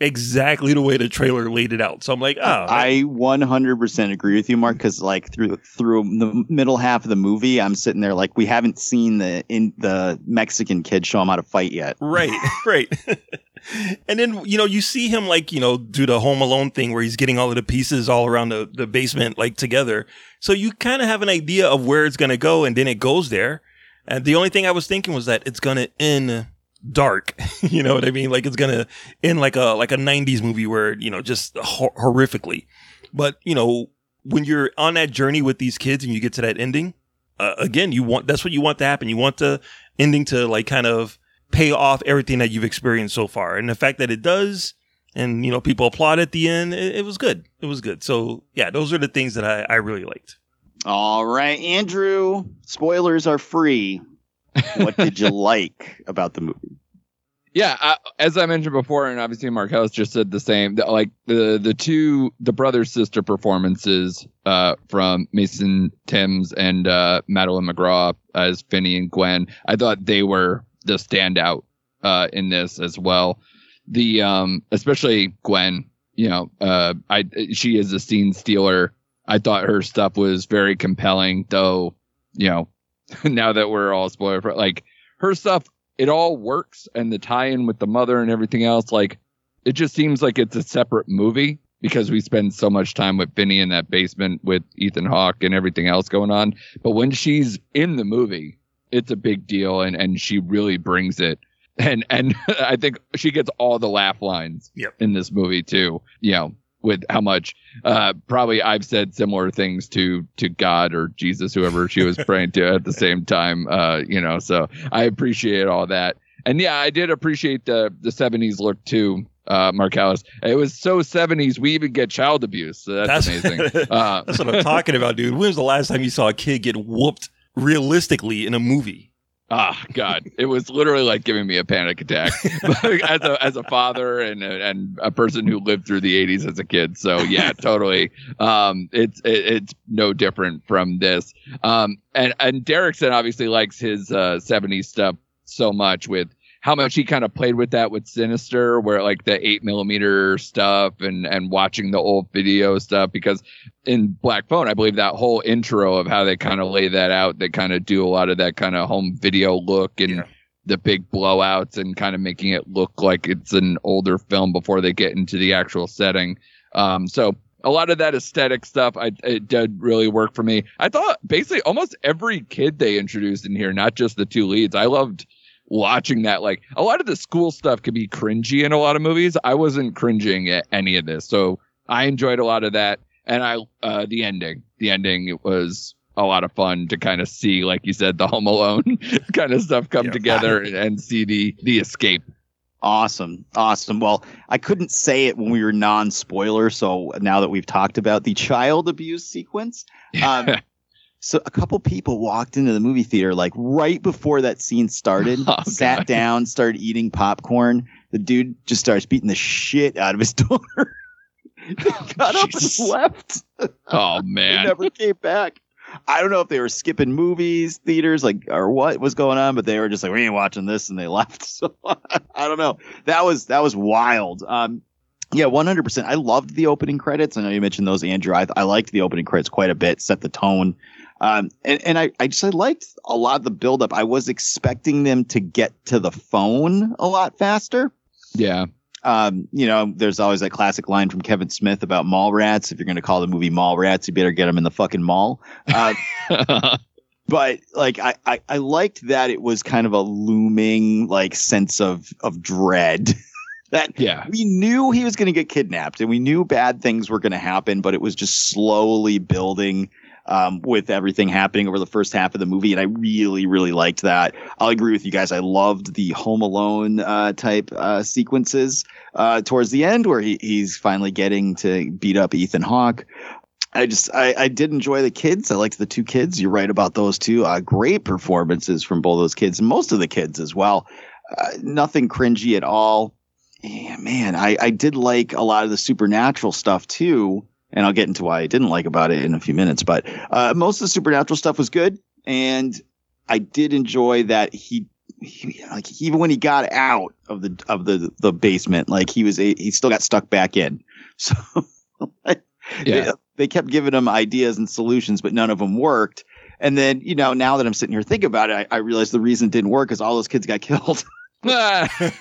exactly the way the trailer laid it out. So I'm like, oh, I 100% agree with you, Mark, because like through through the middle half of the movie, I'm sitting there like we haven't seen the in the Mexican kid show him how to fight yet. Right, right. and then you know you see him like you know do the Home Alone thing where he's getting all of the pieces all around the, the basement like together. So you kind of have an idea of where it's gonna go, and then it goes there. And the only thing I was thinking was that it's gonna end dark. you know what I mean? Like it's gonna end like a like a '90s movie where you know just hor- horrifically. But you know when you're on that journey with these kids and you get to that ending, uh, again you want that's what you want to happen. You want the ending to like kind of pay off everything that you've experienced so far. And the fact that it does, and you know, people applaud at the end, it, it was good. It was good. So yeah, those are the things that I, I really liked. All right, Andrew. Spoilers are free. What did you like about the movie? Yeah, I, as I mentioned before, and obviously Mark Marcellus just said the same. Like the the two the brother sister performances uh, from Mason Thames and uh, Madeleine McGraw as Finney and Gwen, I thought they were the standout uh, in this as well. The um, especially Gwen, you know, uh, I she is a scene stealer. I thought her stuff was very compelling, though. You know, now that we're all spoiled, for like her stuff it all works and the tie-in with the mother and everything else like it just seems like it's a separate movie because we spend so much time with Finney in that basement with Ethan Hawke and everything else going on but when she's in the movie it's a big deal and and she really brings it and and I think she gets all the laugh lines Yep. in this movie too. You know, with how much uh probably I've said similar things to to God or Jesus, whoever she was praying to at the same time. Uh, you know, so I appreciate all that. And yeah, I did appreciate the the seventies look too. Uh, Marcellus. It was so 70s. We even get child abuse. So that's, amazing. Uh, That's what I'm talking about, dude. When was the last time you saw a kid get whooped realistically in a movie? Ah, God, it was literally like giving me a panic attack as a as a father and a, and a person who lived through the '80s as a kid. So yeah, totally. Um, it's it, it's no different from this. Um, and and Derrickson obviously likes his uh, '70s stuff so much with how much he kind of played with that with Sinister, where like the eight millimeter stuff and and watching the old video stuff because in Black Phone, I believe that whole intro of how they kind of lay that out, they kind of do a lot of that kind of home video look and the big blowouts and kind of making it look like it's an older film before they get into the actual setting. Um, so a lot of that aesthetic stuff, I, it did really work for me. I thought basically almost every kid they introduced in here, not just the two leads, I loved watching that. Like a lot of the school stuff could be cringy in a lot of movies. I wasn't cringing at any of this. So I enjoyed a lot of that and I uh the ending. The ending it was a lot of fun to kind of see, like you said, the Home Alone kind of stuff come together and, and see the the escape. Awesome. Awesome. Well, I couldn't say it when we were non spoiler. So now that we've talked about the child abuse sequence, um, so a couple people walked into the movie theater like right before that scene started, Oh, sat God. down, started eating popcorn. The dude just starts beating the shit out of his daughter. They got up and left. Oh man. never came back. I don't know if they were skipping movies, theaters, like or what was going on, but they were just like, we ain't watching this, and they left. So I don't know. That was that was wild. Um, yeah, one hundred percent. I loved the opening credits. I know you mentioned those, Andrew. I, I liked the opening credits quite a bit. Set the tone. Um, and, and I, I just I liked a lot of the buildup. I was expecting them to get to the phone a lot faster Yeah. um, you know, there's always that classic line from Kevin Smith about Mallrats. If you're going to call the movie Mallrats, you better get them in the fucking mall. Uh, but like, I, I, I liked that it was kind of a looming like sense of of dread. that Yeah. we knew he was going to get kidnapped, and we knew bad things were going to happen, but it was just slowly building. Um, with everything happening over the first half of the movie, and I really, really liked that. I'll agree with you guys. I loved the Home Alone uh, type uh, sequences uh, towards the end, where he, he's finally getting to beat up Ethan Hawke. I just I, I did enjoy the kids. I liked the two kids. You're right about those two. Uh, great performances from both those kids, and most of the kids as well. Uh, nothing cringy at all. Yeah, man, I, I did like a lot of the supernatural stuff too, and I'll get into why I didn't like about it in a few minutes. But uh, most of the supernatural stuff was good, and I did enjoy that he, he like even when he got out of the of the the basement, like he was a, he still got stuck back in. So Yeah. they, they kept giving him ideas and solutions, but none of them worked. And then, you know, now that I'm sitting here thinking about it, I, I realized the reason it didn't work is all those kids got killed.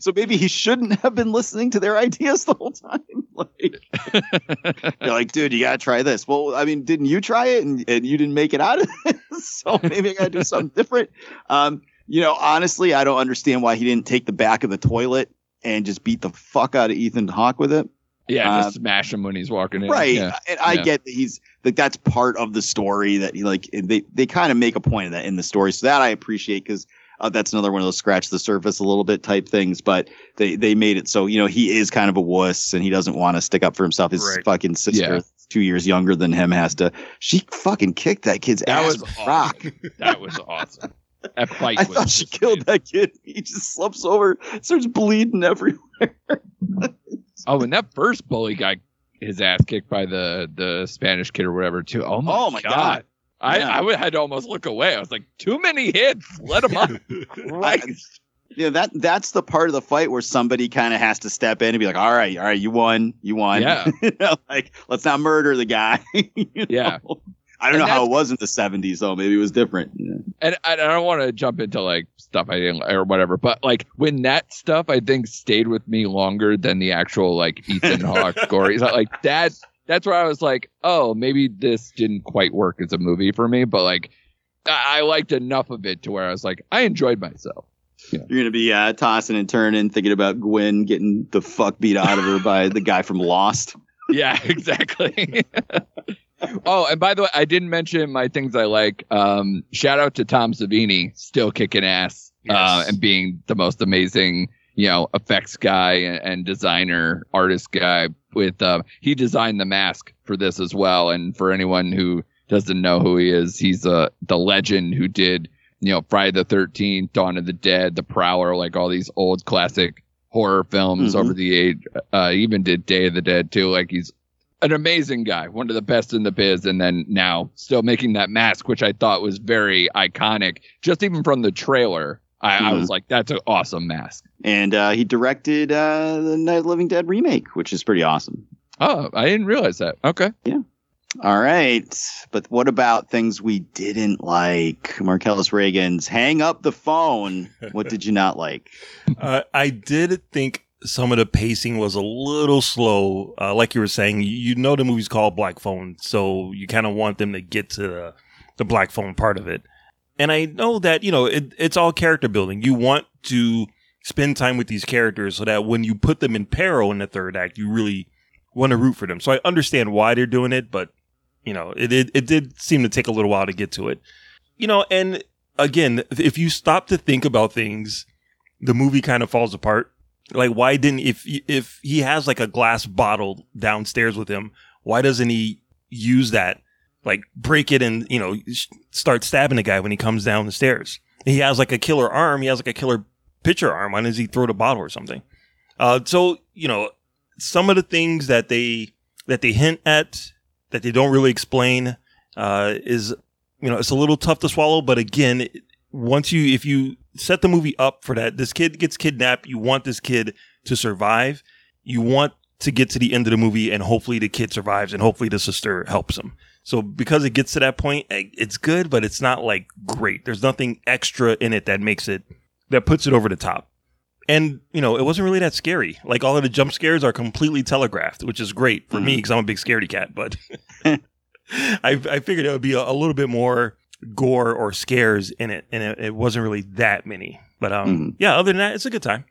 so maybe he shouldn't have been listening to their ideas the whole time. like, you're like, dude, you gotta try this. Well, I mean, didn't you try it and, and you didn't make it out of it? so maybe I gotta do something different. Um, you know, honestly, I don't understand why he didn't take the back of the toilet and just beat the fuck out of Ethan Hawke with it. yeah, just Uh, smash him when he's walking in. Right. Yeah. And I Yeah. get that he's like that's part of the story that he like they they kind of make a point of that in the story. So that I appreciate because uh, that's another one of those scratch the surface a little bit type things. But they they made it so you know he is kind of a wuss and he doesn't want to stick up for himself. His Right. fucking sister, Yeah. two years younger than him, has to. She fucking kicked that kid's That ass. was with a rock. That was awesome. That fight I was thought she killed that kid. He just slumps over, starts bleeding everywhere. Oh, and that first bully got his ass kicked by the the Spanish kid or whatever too. Oh my, Oh my God. I, Yeah. I would had to almost look away. I was like, too many hits. Let him up. Christ. Yeah, that that's the part of the fight where somebody kind of has to step in and be like, "All right, all right, you won, you won." Yeah. You know, like let's not murder the guy. Yeah. know? I don't And know how it was in the '70s though. Maybe it was different. Yeah. and I, I don't want to jump into like stuff I didn't or whatever, but like when that stuff I think stayed with me longer than the actual like Ethan Hawke gory. So, like that that's where I was like, oh, maybe this didn't quite work as a movie for me, but like I, I liked enough of it to where I was like, I enjoyed myself. You're gonna be uh, tossing and turning, thinking about Gwen getting the fuck beat out of her by the guy from Lost. Yeah, exactly. oh, and by the way, I didn't mention my things I like. Um, shout out to Tom Savini, still kicking ass uh, and being the most amazing, you know, effects guy and, and designer, artist guy. With uh, he designed the mask for this as well. And for anyone who doesn't know who he is, he's uh, the legend who did, you know, Friday the Thirteenth, Dawn of the Dead, The Prowler, like all these old classic horror films Mhm. over the age. Uh, even did Day of the Dead too. Like he's an amazing guy, one of the best in the biz, and then now still making that mask, which I thought was very iconic. Just even from the trailer, I, I was Mhm. like, "That's an awesome mask." And uh, he directed uh, the Night of the Living Dead remake, which is pretty awesome. Oh, I didn't realize that. Okay, Yeah. All right. But what about things we didn't like? Marcellus Reagan's Hang Up the Phone. What did you not like? Uh, I did think some of the pacing was a little slow. Uh, like you were saying, you, you know the movie's called Black Phone, so you kind of want them to get to the, the Black Phone part of it. And I know that, you know, it, it's all character building. You want to spend time with these characters so that when you put them in peril in the third act, you really want to root for them. So I understand why they're doing it, but, you know, it, it, it did seem to take a little while to get to it. You know, and again, if you stop to think about things, the movie kind of falls apart. Like, why didn't if if he has like a glass bottle downstairs with him, why doesn't he use that? Like, break it and you know start stabbing the guy when he comes down the stairs. He has like a killer arm. He has like a killer pitcher arm. Why does he throw the bottle or something? Uh, so you know, some of the things that they that they hint at that they don't really explain uh, is you know it's a little tough to swallow. But again, once you if you set the movie up for that, this kid gets kidnapped. You want this kid to survive. You want to get to the end of the movie, and hopefully the kid survives, and hopefully the sister helps him. So because it gets to that point, eh, it's good, but it's not like great. There's nothing extra in it that makes it that puts it over the top. And you know, it wasn't really that scary. Like all of the jump scares are completely telegraphed, which is great for me because I'm a big scaredy cat. But I, I figured it would be a, a little bit more gore or scares in it, and it, it wasn't really that many. But um, Mhm. yeah, other than that, it's a good time.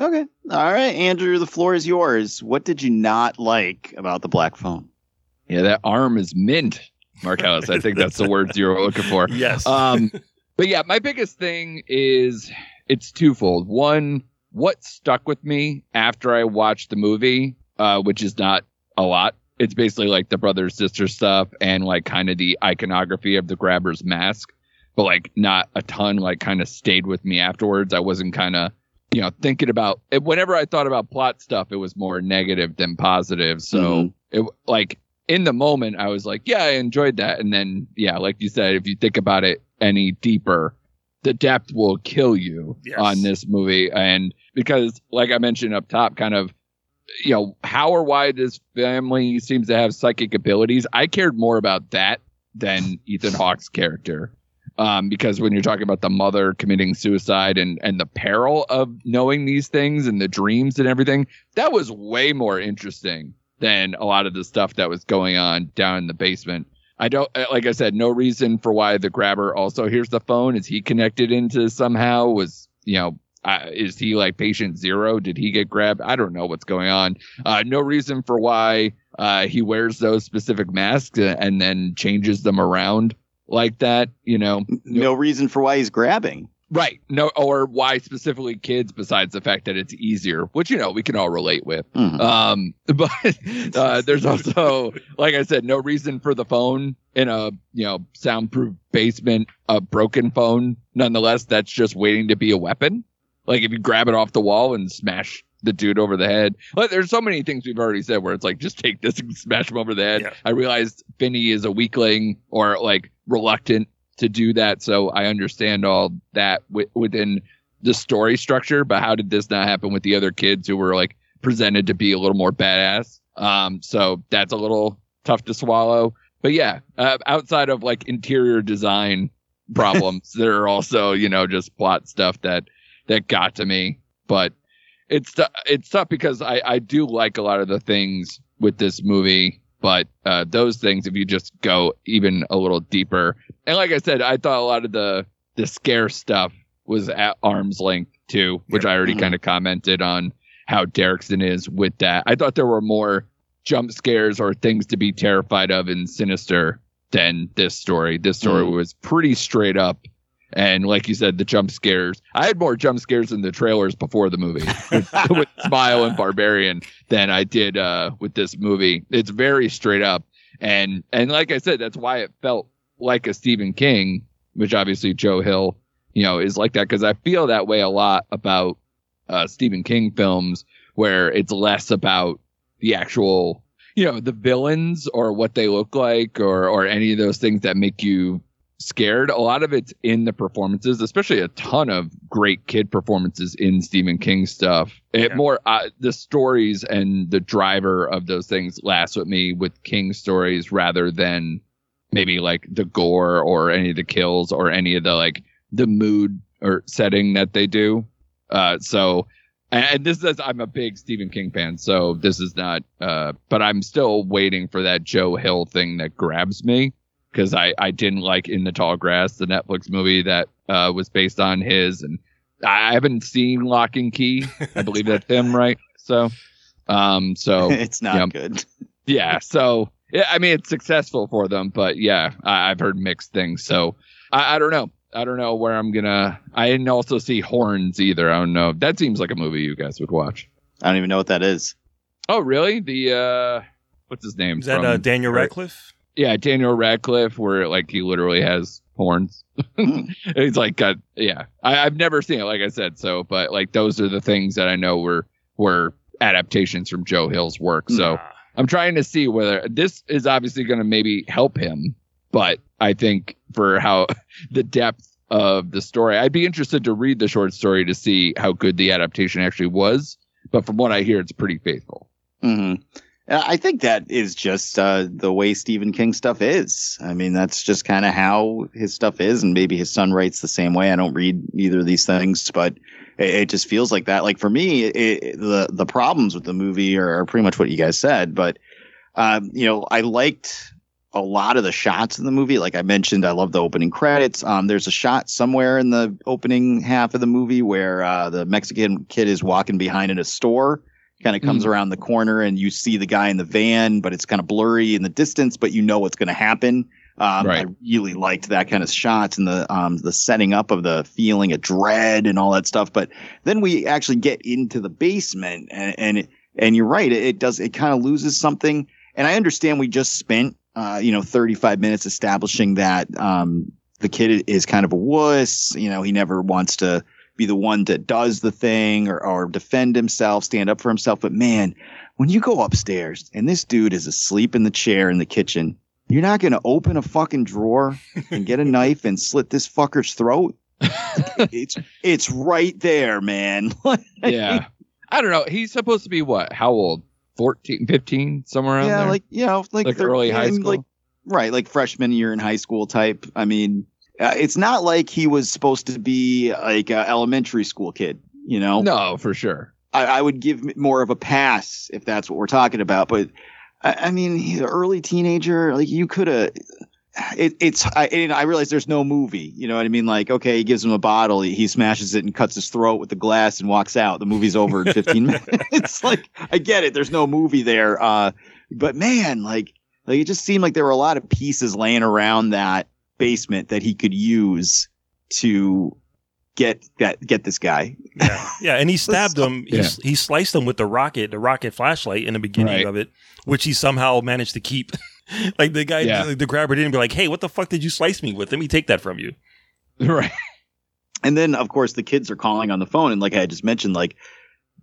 Okay. All right, Andrew, the floor is yours. What did you not like about the Black Phone? Yeah, that arm is mint, Marcellus. I think that's the words you were looking for. Yes. Um, but yeah, my biggest thing is it's twofold. One, what stuck with me after I watched the movie, uh, which is not a lot. It's basically like the brother sister stuff and like kind of the iconography of the grabber's mask, but like not a ton. Like kind of stayed with me afterwards. I wasn't kind of you know thinking about it. Whenever I thought about plot stuff, it was more negative than positive. So Mhm. it like in the moment, I was like, yeah, I enjoyed that. And then, yeah, like you said, if you think about it any deeper, the depth will kill you Yes. on this movie. And because, like I mentioned up top, kind of, you know, how or why this family seems to have psychic abilities, I cared more about that than Ethan Hawke's character. Um, because when you're talking about the mother committing suicide and, and the peril of knowing these things and the dreams and everything, that was way more interesting than a lot of the stuff that was going on down in the basement. I don't, like I said, no reason for why the grabber also hears the phone. Is he connected into somehow? Was, you know, uh, is he like patient zero? Did he get grabbed? I don't know what's going on. Uh, no reason for why uh, he wears those specific masks and then changes them around like that, you know? No reason for why he's grabbing. Right. No, or why specifically kids besides the fact that it's easier, which, you know, we can all relate with. Mhm. Um, but uh, there's also, like I said, no reason for the phone in a, you know, soundproof basement, a broken phone. Nonetheless, that's just waiting to be a weapon. Like if you grab it off the wall and smash the dude over the head. But there's so many things we've already said where it's like, just take this and smash him over the head. Yeah. I realized Finney is a weakling or like reluctant to do that. So I understand all that wi- within the story structure, but how did this not happen with the other kids who were like presented to be a little more badass? Um, so that's a little tough to swallow. But yeah, uh, outside of like interior design problems, there are also, you know, just plot stuff that, that got to me. But it's, it's tough because I, I do like a lot of the things with this movie, but, uh, those things, if you just go even a little deeper, and like I said, I thought a lot of the, the scare stuff was at arm's length too, which I already Mhm. kind of commented on how Derrickson is with that. I thought there were more jump scares or things to be terrified of in Sinister than this story. This story Mhm. was pretty straight up. And like you said, the jump scares. I had more jump scares in the trailers before the movie with, with Smile and Barbarian than I did uh, with this movie. It's very straight up, and and like I said, that's why it felt like a Stephen King, which obviously Joe Hill, you know, is like that because I feel that way a lot about uh, Stephen King films where it's less about the actual, you know, the villains or what they look like or or any of those things that make you scared. A lot of it's in the performances, especially a ton of great kid performances in Stephen King stuff. It more uh, the stories and the driver of those things lasts with me with King stories rather than maybe like the gore or any of the kills or any of the like the mood or setting that they do. Uh, so, and, and this is I'm a big Stephen King fan, so this is not. Uh, but I'm still waiting for that Joe Hill thing that grabs me because I I didn't like In the Tall Grass, the Netflix movie that uh, was based on his, and I haven't seen Locke and Key. I believe that's him, right? So, um, so it's not yeah. good. yeah. So, yeah, I mean, it's successful for them, but yeah, I, I've heard mixed things. So, I, I don't know. I don't know where I'm gonna. I didn't also see Horns either. I don't know. That seems like a movie you guys would watch. I don't even know what that is. Oh, really? The uh, what's his name? Is that from- uh, Daniel or- Radcliffe? Yeah, Daniel Radcliffe, where like he literally has horns. He's like got yeah. I, I've never seen it, like I said. So, but like those are the things that I know were were adaptations from Joe Hill's work. So I'm trying to see whether this is obviously going to maybe help him, but I think for how the depth of the story, I'd be interested to read the short story to see how good the adaptation actually was. But from what I hear, it's pretty faithful. hmm I think that is just uh, the way Stephen King stuff is. I mean, that's just kind of how his stuff is, and maybe his son writes the same way. I don't read either of these things, but it, it just feels like that. Like for me, it, the the problems with the movie are, are pretty much what you guys said. But um, you know, I liked a lot of the shots in the movie. Like I mentioned, I love the opening credits. Um, there's a shot somewhere in the opening half of the movie where uh, the Mexican kid is walking behind in a store kind of comes Mhm. around the corner and you see the guy in the van, but it's kind of blurry in the distance, but you know what's going to happen. Um, Right. I really liked that kind of shots and the um, the setting up of the feeling of dread and all that stuff. But then we actually get into the basement, and and, it, and you're right, it, it does it kind of loses something. And I understand we just spent uh, you know 35 minutes establishing that um, the kid is kind of a wuss. You know, he never wants to be the one that does the thing or, or defend himself, stand up for himself. But man, when you go upstairs and this dude is asleep in the chair in the kitchen, you're not going to open a fucking drawer and get a knife and slit this fucker's throat. it's it's right there, man. yeah. I don't know. He's supposed to be what? How old? 14, 15, somewhere around yeah, there? like you know, like, Like early high yeah, school? like right, like freshman year in high school type. I mean, uh, it's not like he was supposed to be like an elementary school kid. You know, no, for sure. I, I would give more of a pass if that's what we're talking about. But I, I mean, he's an early teenager. Like you could have. It, it's I, and I realize there's no movie. You know what I mean? Like, okay, he gives him a bottle, he, he smashes it and cuts his throat with the glass and walks out. The movie's over in 15 minutes. It's like I get it. There's no movie there. Uh, but man, like, like it just seemed like there were a lot of pieces laying around that basement that he could use to get that get this guy. Yeah, yeah, and he stabbed him. He, Yeah. he sliced him with the rocket, the rocket flashlight in the beginning Right. of it, which he somehow managed to keep. like the guy, Yeah. the, the grabber didn't be like, "Hey, what the fuck did you slice me with? Let me take that from you." Right. And then, of course, the kids are calling on the phone. And like I just mentioned, like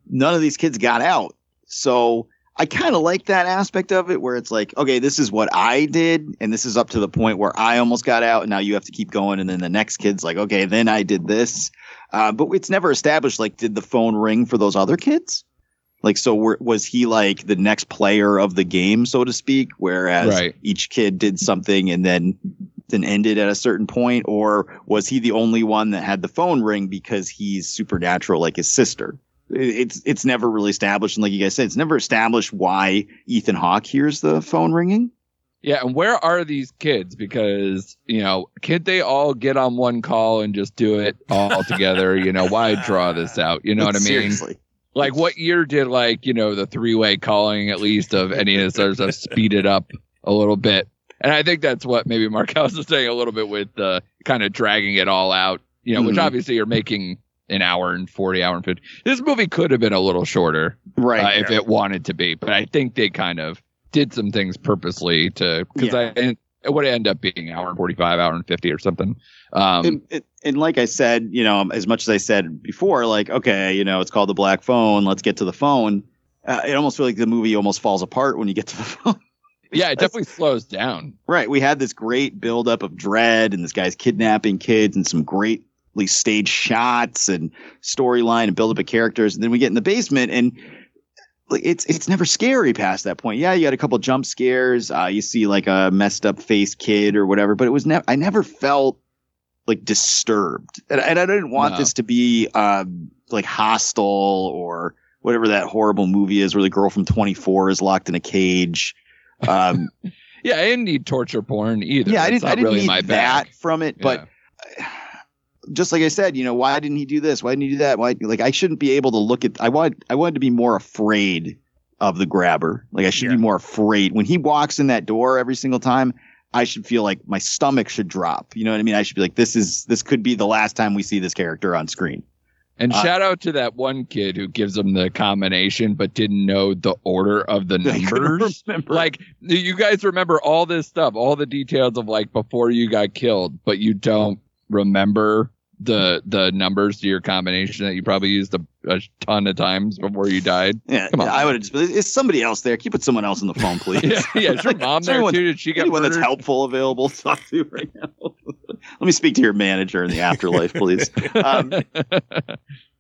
none of these kids got out. So I kind of like that aspect of it where it's like, okay, this is what I did. And this is up to the point where I almost got out. And now you have to keep going. And then the next kid's like, okay, then I did this. Uh, but it's never established, like, did the phone ring for those other kids? Like, so were, was he like the next player of the game, so to speak? Whereas Right. each kid did something and then then ended at a certain point, or was he the only one that had the phone ring because he's supernatural like his sister? It- It's it's never really established, and like you guys said, it's never established why Ethan Hawke hears the phone ringing. Yeah, and where are these kids? Because you know, can't they all get on one call and just do it all together? You know, why draw this out? You know what I mean? Seriously. Like, what year did like you know the three way calling at least of any of this stuff speed it up a little bit? And I think that's what maybe Mark House was saying a little bit with uh, kind of dragging it all out. You know, which Mhm. obviously you're making an hour and 40 hour and 50 this movie could have been a little shorter Right. uh, if it wanted to be but i think they kind of did some things purposely to because Yeah. i it would end up being hour and 45 hour and 50 or something um and, and, and like I said, you know, as much as I said before, like, okay, you know, it's called the black phone. Let's get to the phone. Uh, it almost feels like the movie almost falls apart when you get to the phone. yeah it definitely slows down Right. We had this great buildup of dread and this guy's kidnapping kids and some greatly staged shots and storyline and build up of characters. And then we get in the basement and it's it's never scary past that point. Yeah, you got a couple jump scares. Uh, you see like a messed up face kid or whatever, but it was never. I never felt like disturbed, and, and I didn't want No. this to be um, like Hostel or whatever that horrible movie is where the girl from Twenty Four is locked in a cage. Um, yeah i didn't need torture porn either yeah, I That's didn't. not I didn't really need my that bag. from it, but just like I said, you know, why didn't he do this? Why didn't he do that? Why, like, I shouldn't be able to look at. I want. I wanted to be more afraid of the grabber. Like, I should be more afraid when he walks in that door every single time. I should feel like my stomach should drop. You know what I mean? I should be like, this is this could be the last time we see this character on screen. And Uh, shout out to that one kid who gives them the combination but didn't know the order of the numbers. Like you guys remember all this stuff, all the details of like before you got killed, but you don't remember the the numbers to your combination that you probably used a, a ton of times before you died. Yeah, Come on. I would have just. Is somebody else there? Can you put someone else on the phone, please? Yeah, yeah, is your mom there too? Did she get anyone that's helpful available to talk to right now? Let me speak to your manager in the afterlife, please. Um,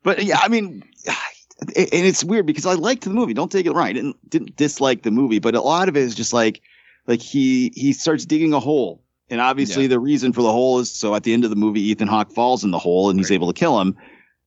but yeah, I mean, and it's weird because I liked the movie. Don't take it wrong. I didn't didn't dislike the movie, but a lot of it is just like like he he starts digging a hole. And obviously the reason for the hole is so at the end of the movie Ethan Hawke falls in the hole and he's able to kill him.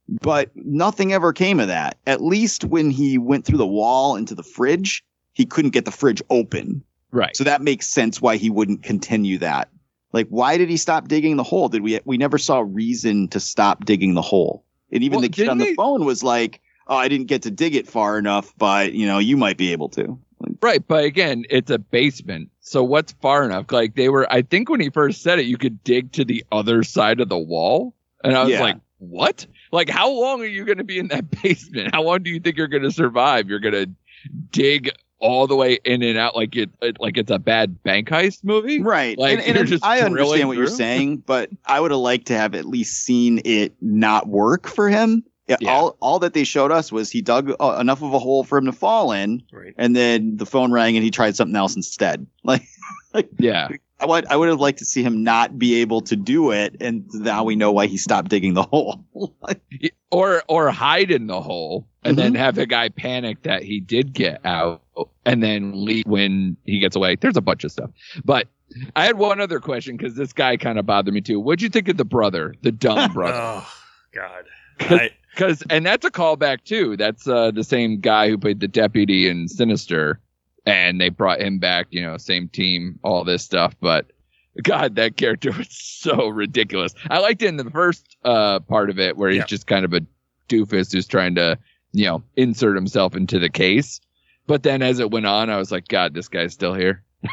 But nothing ever came of that. At least when he went through the wall into the fridge, he couldn't get the fridge open. Right. So that makes sense why he wouldn't continue that. Like, why did he stop digging the hole? Did we? We never saw reason to stop digging the hole. And even Well, the kid on the phone was like, "Oh, I didn't get to dig it far enough, but you know, you might be able to." Right, but again, it's a basement. So what's far enough? Like they were I think when he first said it, you could dig to the other side of the wall. And I was Yeah. like, "What? Like how long are you going to be in that basement? How long do you think you're going to survive? You're going to dig all the way in and out like it it- like it's a bad bank heist movie?" Right. Like and, and I understand what you're saying, but I would have liked to have at least seen it not work for him. Yeah, All all that they showed us was he dug uh, enough of a hole for him to fall in, Right. and then the phone rang and he tried something else instead. Like, like Yeah. I would I would have liked to see him not be able to do it, and now we know why he stopped digging the hole. or or hide in the hole and Mm-hmm. then have the guy panic that he did get out and then leave when he gets away. There's a bunch of stuff. But I had one other question because this guy kind of bothered me too. What'd you think of the brother, the dumb brother? Oh God. Because and that's a callback too. That's uh, the same guy who played the deputy in Sinister, and they brought him back. You know, same team, all this stuff. But God, that character was so ridiculous. I liked it in the first uh, part of it where he's just kind of a doofus who's trying to, you know, insert himself into the case. But then as it went on, I was like, God, this guy's still here.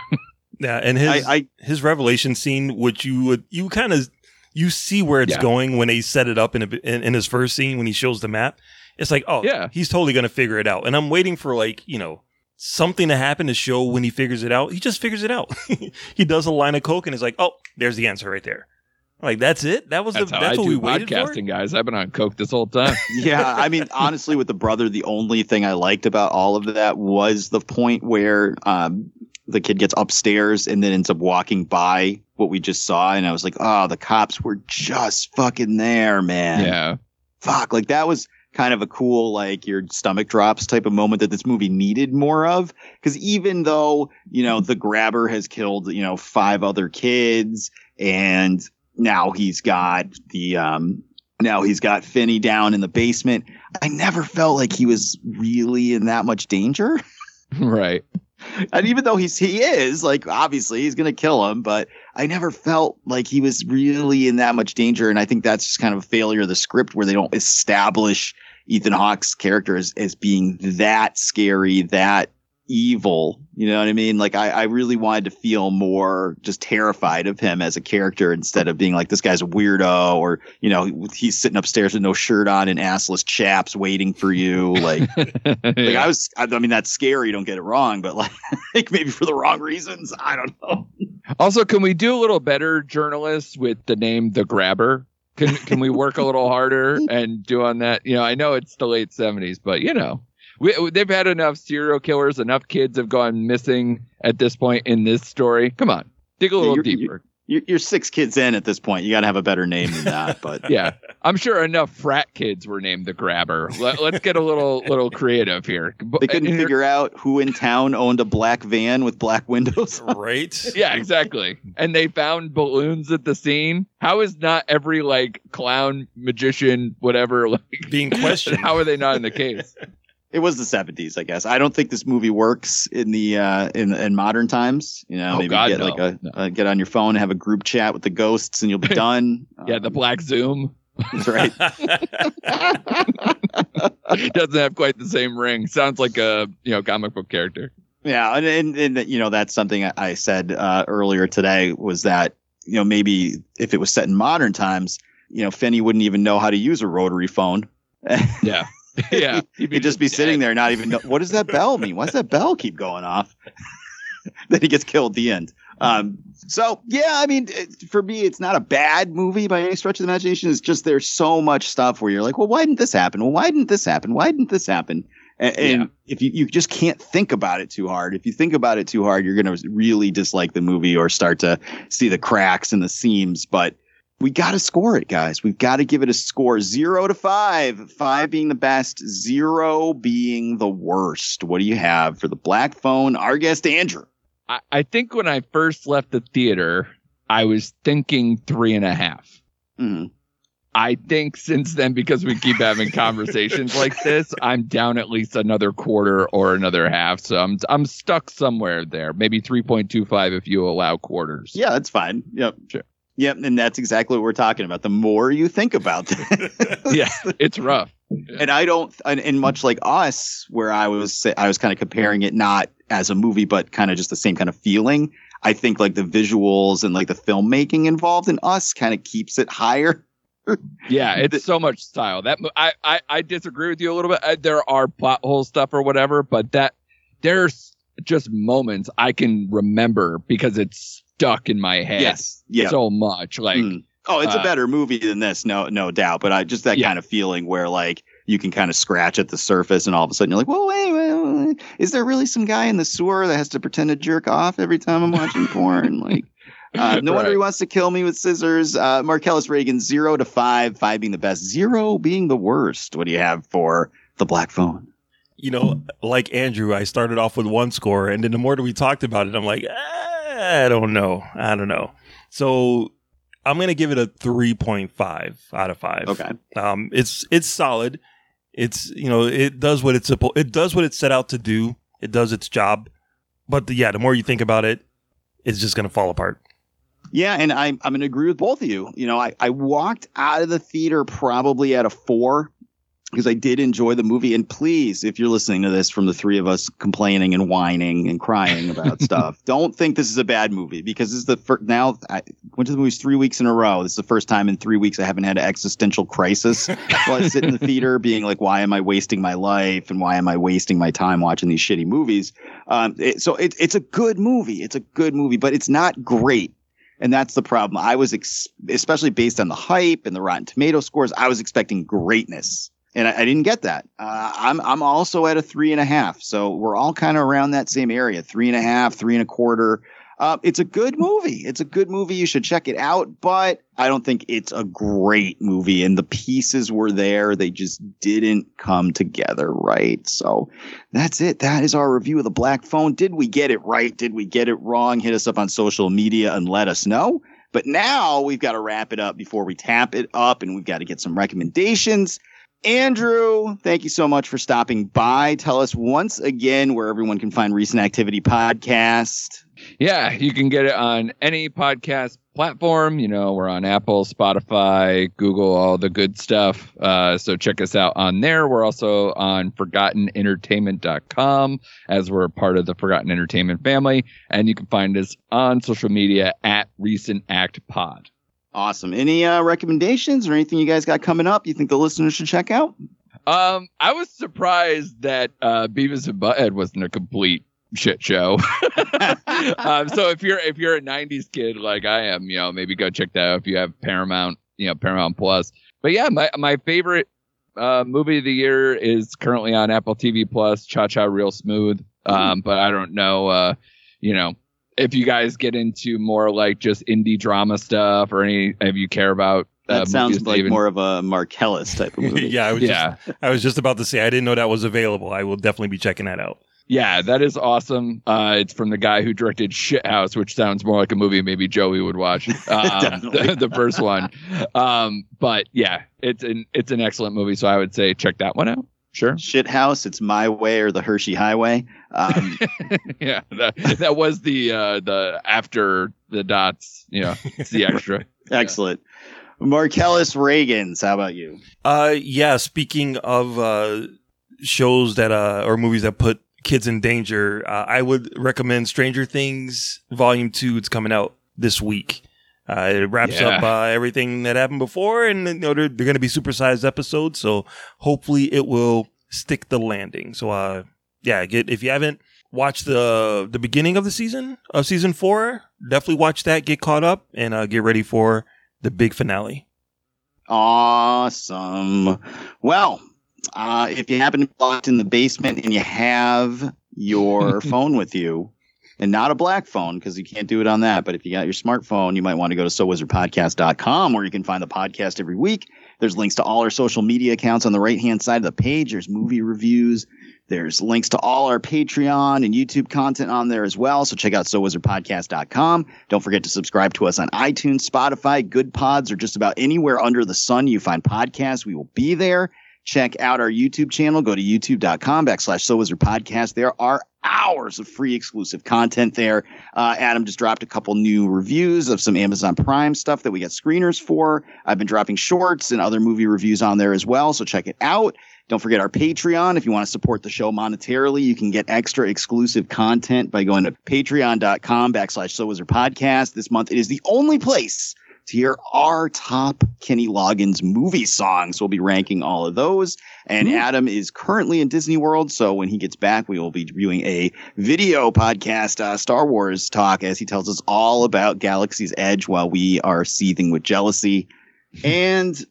Yeah, and his I- his revelation scene, which you would you kind of you see where it's Yeah. going when they set it up in, a, in in his first scene when he shows the map. It's like, oh Yeah. he's totally gonna figure it out, and I'm waiting for like you know something to happen to show when he figures it out. He just figures it out. he does a line of coke and is like, oh, there's the answer right there. Like that's it. That was That's the how that's I what we do waited for. podcasting, guys. I've been on coke this whole time. yeah, I mean, honestly, with the brother, the only thing I liked about all of that was the point where um, the kid gets upstairs and then ends up walking by what we just saw, and I was like, oh, the cops were just fucking there, man. yeah. Fuck, like that was kind of a cool, like your stomach drops type of moment that this movie needed more of. Because even though you know the grabber has killed you know five other kids and now he's got the um now he's got Finney down in the basement. I never felt like he was really in that much danger. Right. And even though he's he is like obviously he's gonna kill him, but I never felt like he was really in that much danger, and I think that's just kind of a failure of the script where they don't establish Ethan Hawke's character as, as being that scary, that evil. You know what I mean? Like I, I really wanted to feel more just terrified of him as a character instead of being like this guy's a weirdo or you know he's sitting upstairs with no shirt on and assless chaps waiting for you. Like, like I was. I, I mean that's scary. Don't get it wrong, but like, like maybe for the wrong reasons. I don't know. Also, can we do a little better, journalists, with the name The Grabber? Can can we work a little harder and do on that? You know, I know it's the late seventies, but you know, we, they've had enough serial killers, enough kids have gone missing at this point in this story. Come on, dig a little you're, deeper. You're, you're six kids in at this point. You got to have a better name than that. But yeah, I'm sure enough frat kids were named the Grabber. Let, us get a little little creative here. They couldn't figure out who in town owned a black van with black windows. right? Yeah, exactly. And they found balloons at the scene. How is not every like clown, magician, whatever, like being questioned? How are they not in the case? It was the 70s i guess i don't think this movie works in the uh in in modern times you know Oh, maybe God, get no. like a No. uh, get on your phone and have a group chat with the ghosts and you'll be done yeah, the black Zoom. that's right Doesn't have quite the same ring. Sounds like a you know comic book character. yeah and, and and you know that's something i I said uh earlier today was that you know maybe if it was set in modern times you know Finney wouldn't even know how to use a rotary phone Yeah. Yeah. he'd just be sitting there not even know what does that bell mean? Why does that bell keep going off? Then he gets killed at the end. Um so yeah i mean it, for me it's not a bad movie by any stretch of the imagination. It's just there's so much stuff where you're like well why didn't this happen? Well why didn't this happen? Why didn't this happen? And, and Yeah. if you, you just can't think about it too hard. If you think about it too hard you're going to really dislike the movie or start to see the cracks and the seams. But we got to score it, guys. We've got to give it a score zero to five, five being the best, zero being the worst. What do you have for the black phone? Our guest, Andrew. I, I think when I first left the theater, I was thinking three and a half. Mhm. I think since then, because we keep having conversations like this, I'm down at least another quarter or another half. So I'm I'm stuck somewhere there. Maybe 3.25 if you allow quarters. Yeah, that's fine. Yep. Sure. Yep. And that's exactly what we're talking about. The more you think about it. Yeah, it's rough. and I don't, and, and much like us, where I was, I was kind of comparing it not as a movie, but kind of just the same kind of feeling. I think like the visuals and like the filmmaking involved in us kind of keeps it higher. Yeah, it's so much style. That I, I I disagree with you a little bit. Uh, There are plot hole stuff or whatever, but that there's just moments I can remember because it's stuck in my head. Yes. Yeah. so much. Like Mm. Oh, it's a uh, better movie than this, no, no doubt. But I just that Yeah. kind of feeling where like you can kind of scratch at the surface, and all of a sudden you're like, "Well, wait, wait, wait, is there really some guy in the sewer that has to pretend to jerk off every time I'm watching porn?" Like, uh, no wonder he wants to kill me with scissors. Uh, Marcellus Reagan, zero to five, five being the best, zero being the worst. What do you have for the black phone? you know, like Andrew, I started off with one score, and then the more that we talked about it, I'm like, "Ah, I don't know, I don't know. So I'm gonna give it a 3.5 out of five. Okay. Um, it's it's solid. It's you know it does what it's supposed it does what it set out to do. It does its job. But the, yeah, the more you think about it, it's just gonna fall apart. Yeah, and I, I'm going to agree with both of you. You know, I, I walked out of the theater probably at a four because I did enjoy the movie. And please, if you're listening to this from the three of us complaining and whining and crying about stuff, don't think this is a bad movie because this is the first. Now I went to the movies three weeks in a row. This is the first time in three weeks I haven't had an existential crisis while I sit in the theater, being like, "Why am I wasting my life? And why am I wasting my time watching these shitty movies?" Um, it, so it, it's a good movie. It's a good movie, but it's not great. And that's the problem. I was, ex- especially based on the hype and the Rotten Tomato scores, I was expecting greatness, and I, I didn't get that. Uh, I'm I'm also at a three and a half, so we're all kind of around that same area, three and a half, three and a quarter. Uh, it's a good movie. It's a good movie. You should check it out, but I don't think it's a great movie. And the pieces were there; they just didn't come together right. So that's it. That is our review of the Black Phone. Did we get it right? Did we get it wrong? Hit us up on social media and let us know. But now we've got to wrap it up before we tap it up, and we've got to get some recommendations. Andrew, thank you so much for stopping by. Tell us once again where everyone can find Recent Activity Podcast. Yeah, you can get it on any podcast platform. You know, we're on Apple, Spotify, Google, all the good stuff. Uh, so check us out on there. We're also on ForgottenEntertainment.com as we're part of the Forgotten Entertainment family. And you can find us on social media at Recent Act Pod. Awesome. Any uh, recommendations or anything you guys got coming up you think the listeners should check out? Um, I was surprised that uh, Beavis and Butthead wasn't a complete shit show. um, so if you're if you're a '90s kid like I am, you know, maybe go check that out if you have Paramount, you know, Paramount Plus. But yeah, my my favorite uh, movie of the year is currently on Apple TV Plus, Cha Cha Real Smooth. Um, but I don't know, uh, you know, if you guys get into more like just indie drama stuff or any if you care about That uh, sounds like even- more of a Marcellus type of movie. yeah, I was Yeah. Just, I was just about to say I didn't know that was available. I will definitely be checking that out. Yeah, that is awesome. Uh, it's from the guy who directed Shithouse, which sounds more like a movie maybe Joey would watch. Um, the, the first one. Um, but yeah, it's an it's an excellent movie. So I would say check that one out. Sure. Shit House, it's My Way or the Hershey Highway. Um, yeah, that, that was the uh, the after the dots. You know, it's the extra. excellent. Marcellus Reagans, how about you? Uh, yeah. Speaking of uh, shows that uh, or movies that put kids in danger, uh, I would recommend Stranger Things Volume Two. It's coming out this week. Uh, it wraps Yeah. up uh, everything that happened before, and you know they're, they're going to be supersized episodes. So hopefully it will stick the landing. So uh, yeah, get if you haven't watched the the beginning of the season of season four, definitely watch that. Get caught up and uh, get ready for the big finale. Awesome. Well, uh, if you happen to be locked in the basement and you have your phone with you, and not a black phone because you can't do it on that, but if you got your smartphone, you might want to go to sowizardpodcast.com where you can find the podcast every week. There's links to all our social media accounts on the right hand side of the page. There's movie reviews. There's links to all our Patreon and YouTube content on there as well. So check out sowizardpodcast.com. Don't forget to subscribe to us on iTunes, Spotify, Good Pods, or just about anywhere under the sun you find podcasts. We will be there. Check out our YouTube channel. Go to youtube.com backslash So Wizard Podcast. There are hours of free exclusive content there. Uh, Adam just dropped a couple new reviews of some Amazon Prime stuff that we got screeners for. I've been dropping shorts and other movie reviews on there as well. So check it out. Don't forget our Patreon. If you want to support the show monetarily, you can get extra exclusive content by going to patreon.com backslash So Wizard Podcast. This month it is the only place to hear our top Kenny Loggins movie songs. We'll be ranking all of those. And Adam is currently in Disney World. So when he gets back, we will be doing a video podcast, uh, Star Wars talk, as he tells us all about Galaxy's Edge while we are seething with jealousy. and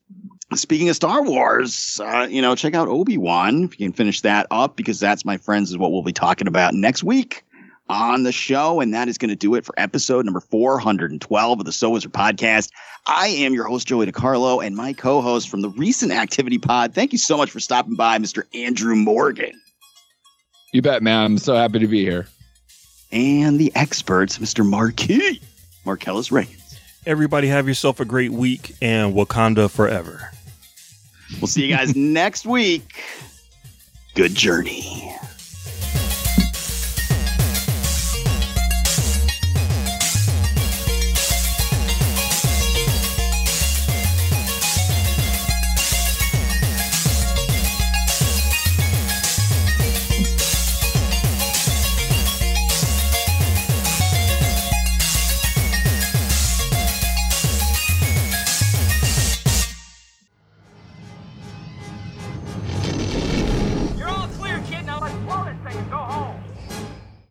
speaking of Star Wars, uh, you know, check out Obi Wan if you can finish that up, because that's, my friends, is what we'll be talking about next week on the show. And that is going to do it for episode number 412 of the So Wizard podcast. I am your host, Joey DiCarlo, and my co host from the recent Activity Pod. Thank you so much for stopping by, Mr. Andrew Morgan. You bet, man. I'm so happy to be here. And the experts, Mr. Marquis, Marcellus Reagans. Everybody have yourself a great week and Wakanda forever. We'll see you guys next week. Good journey.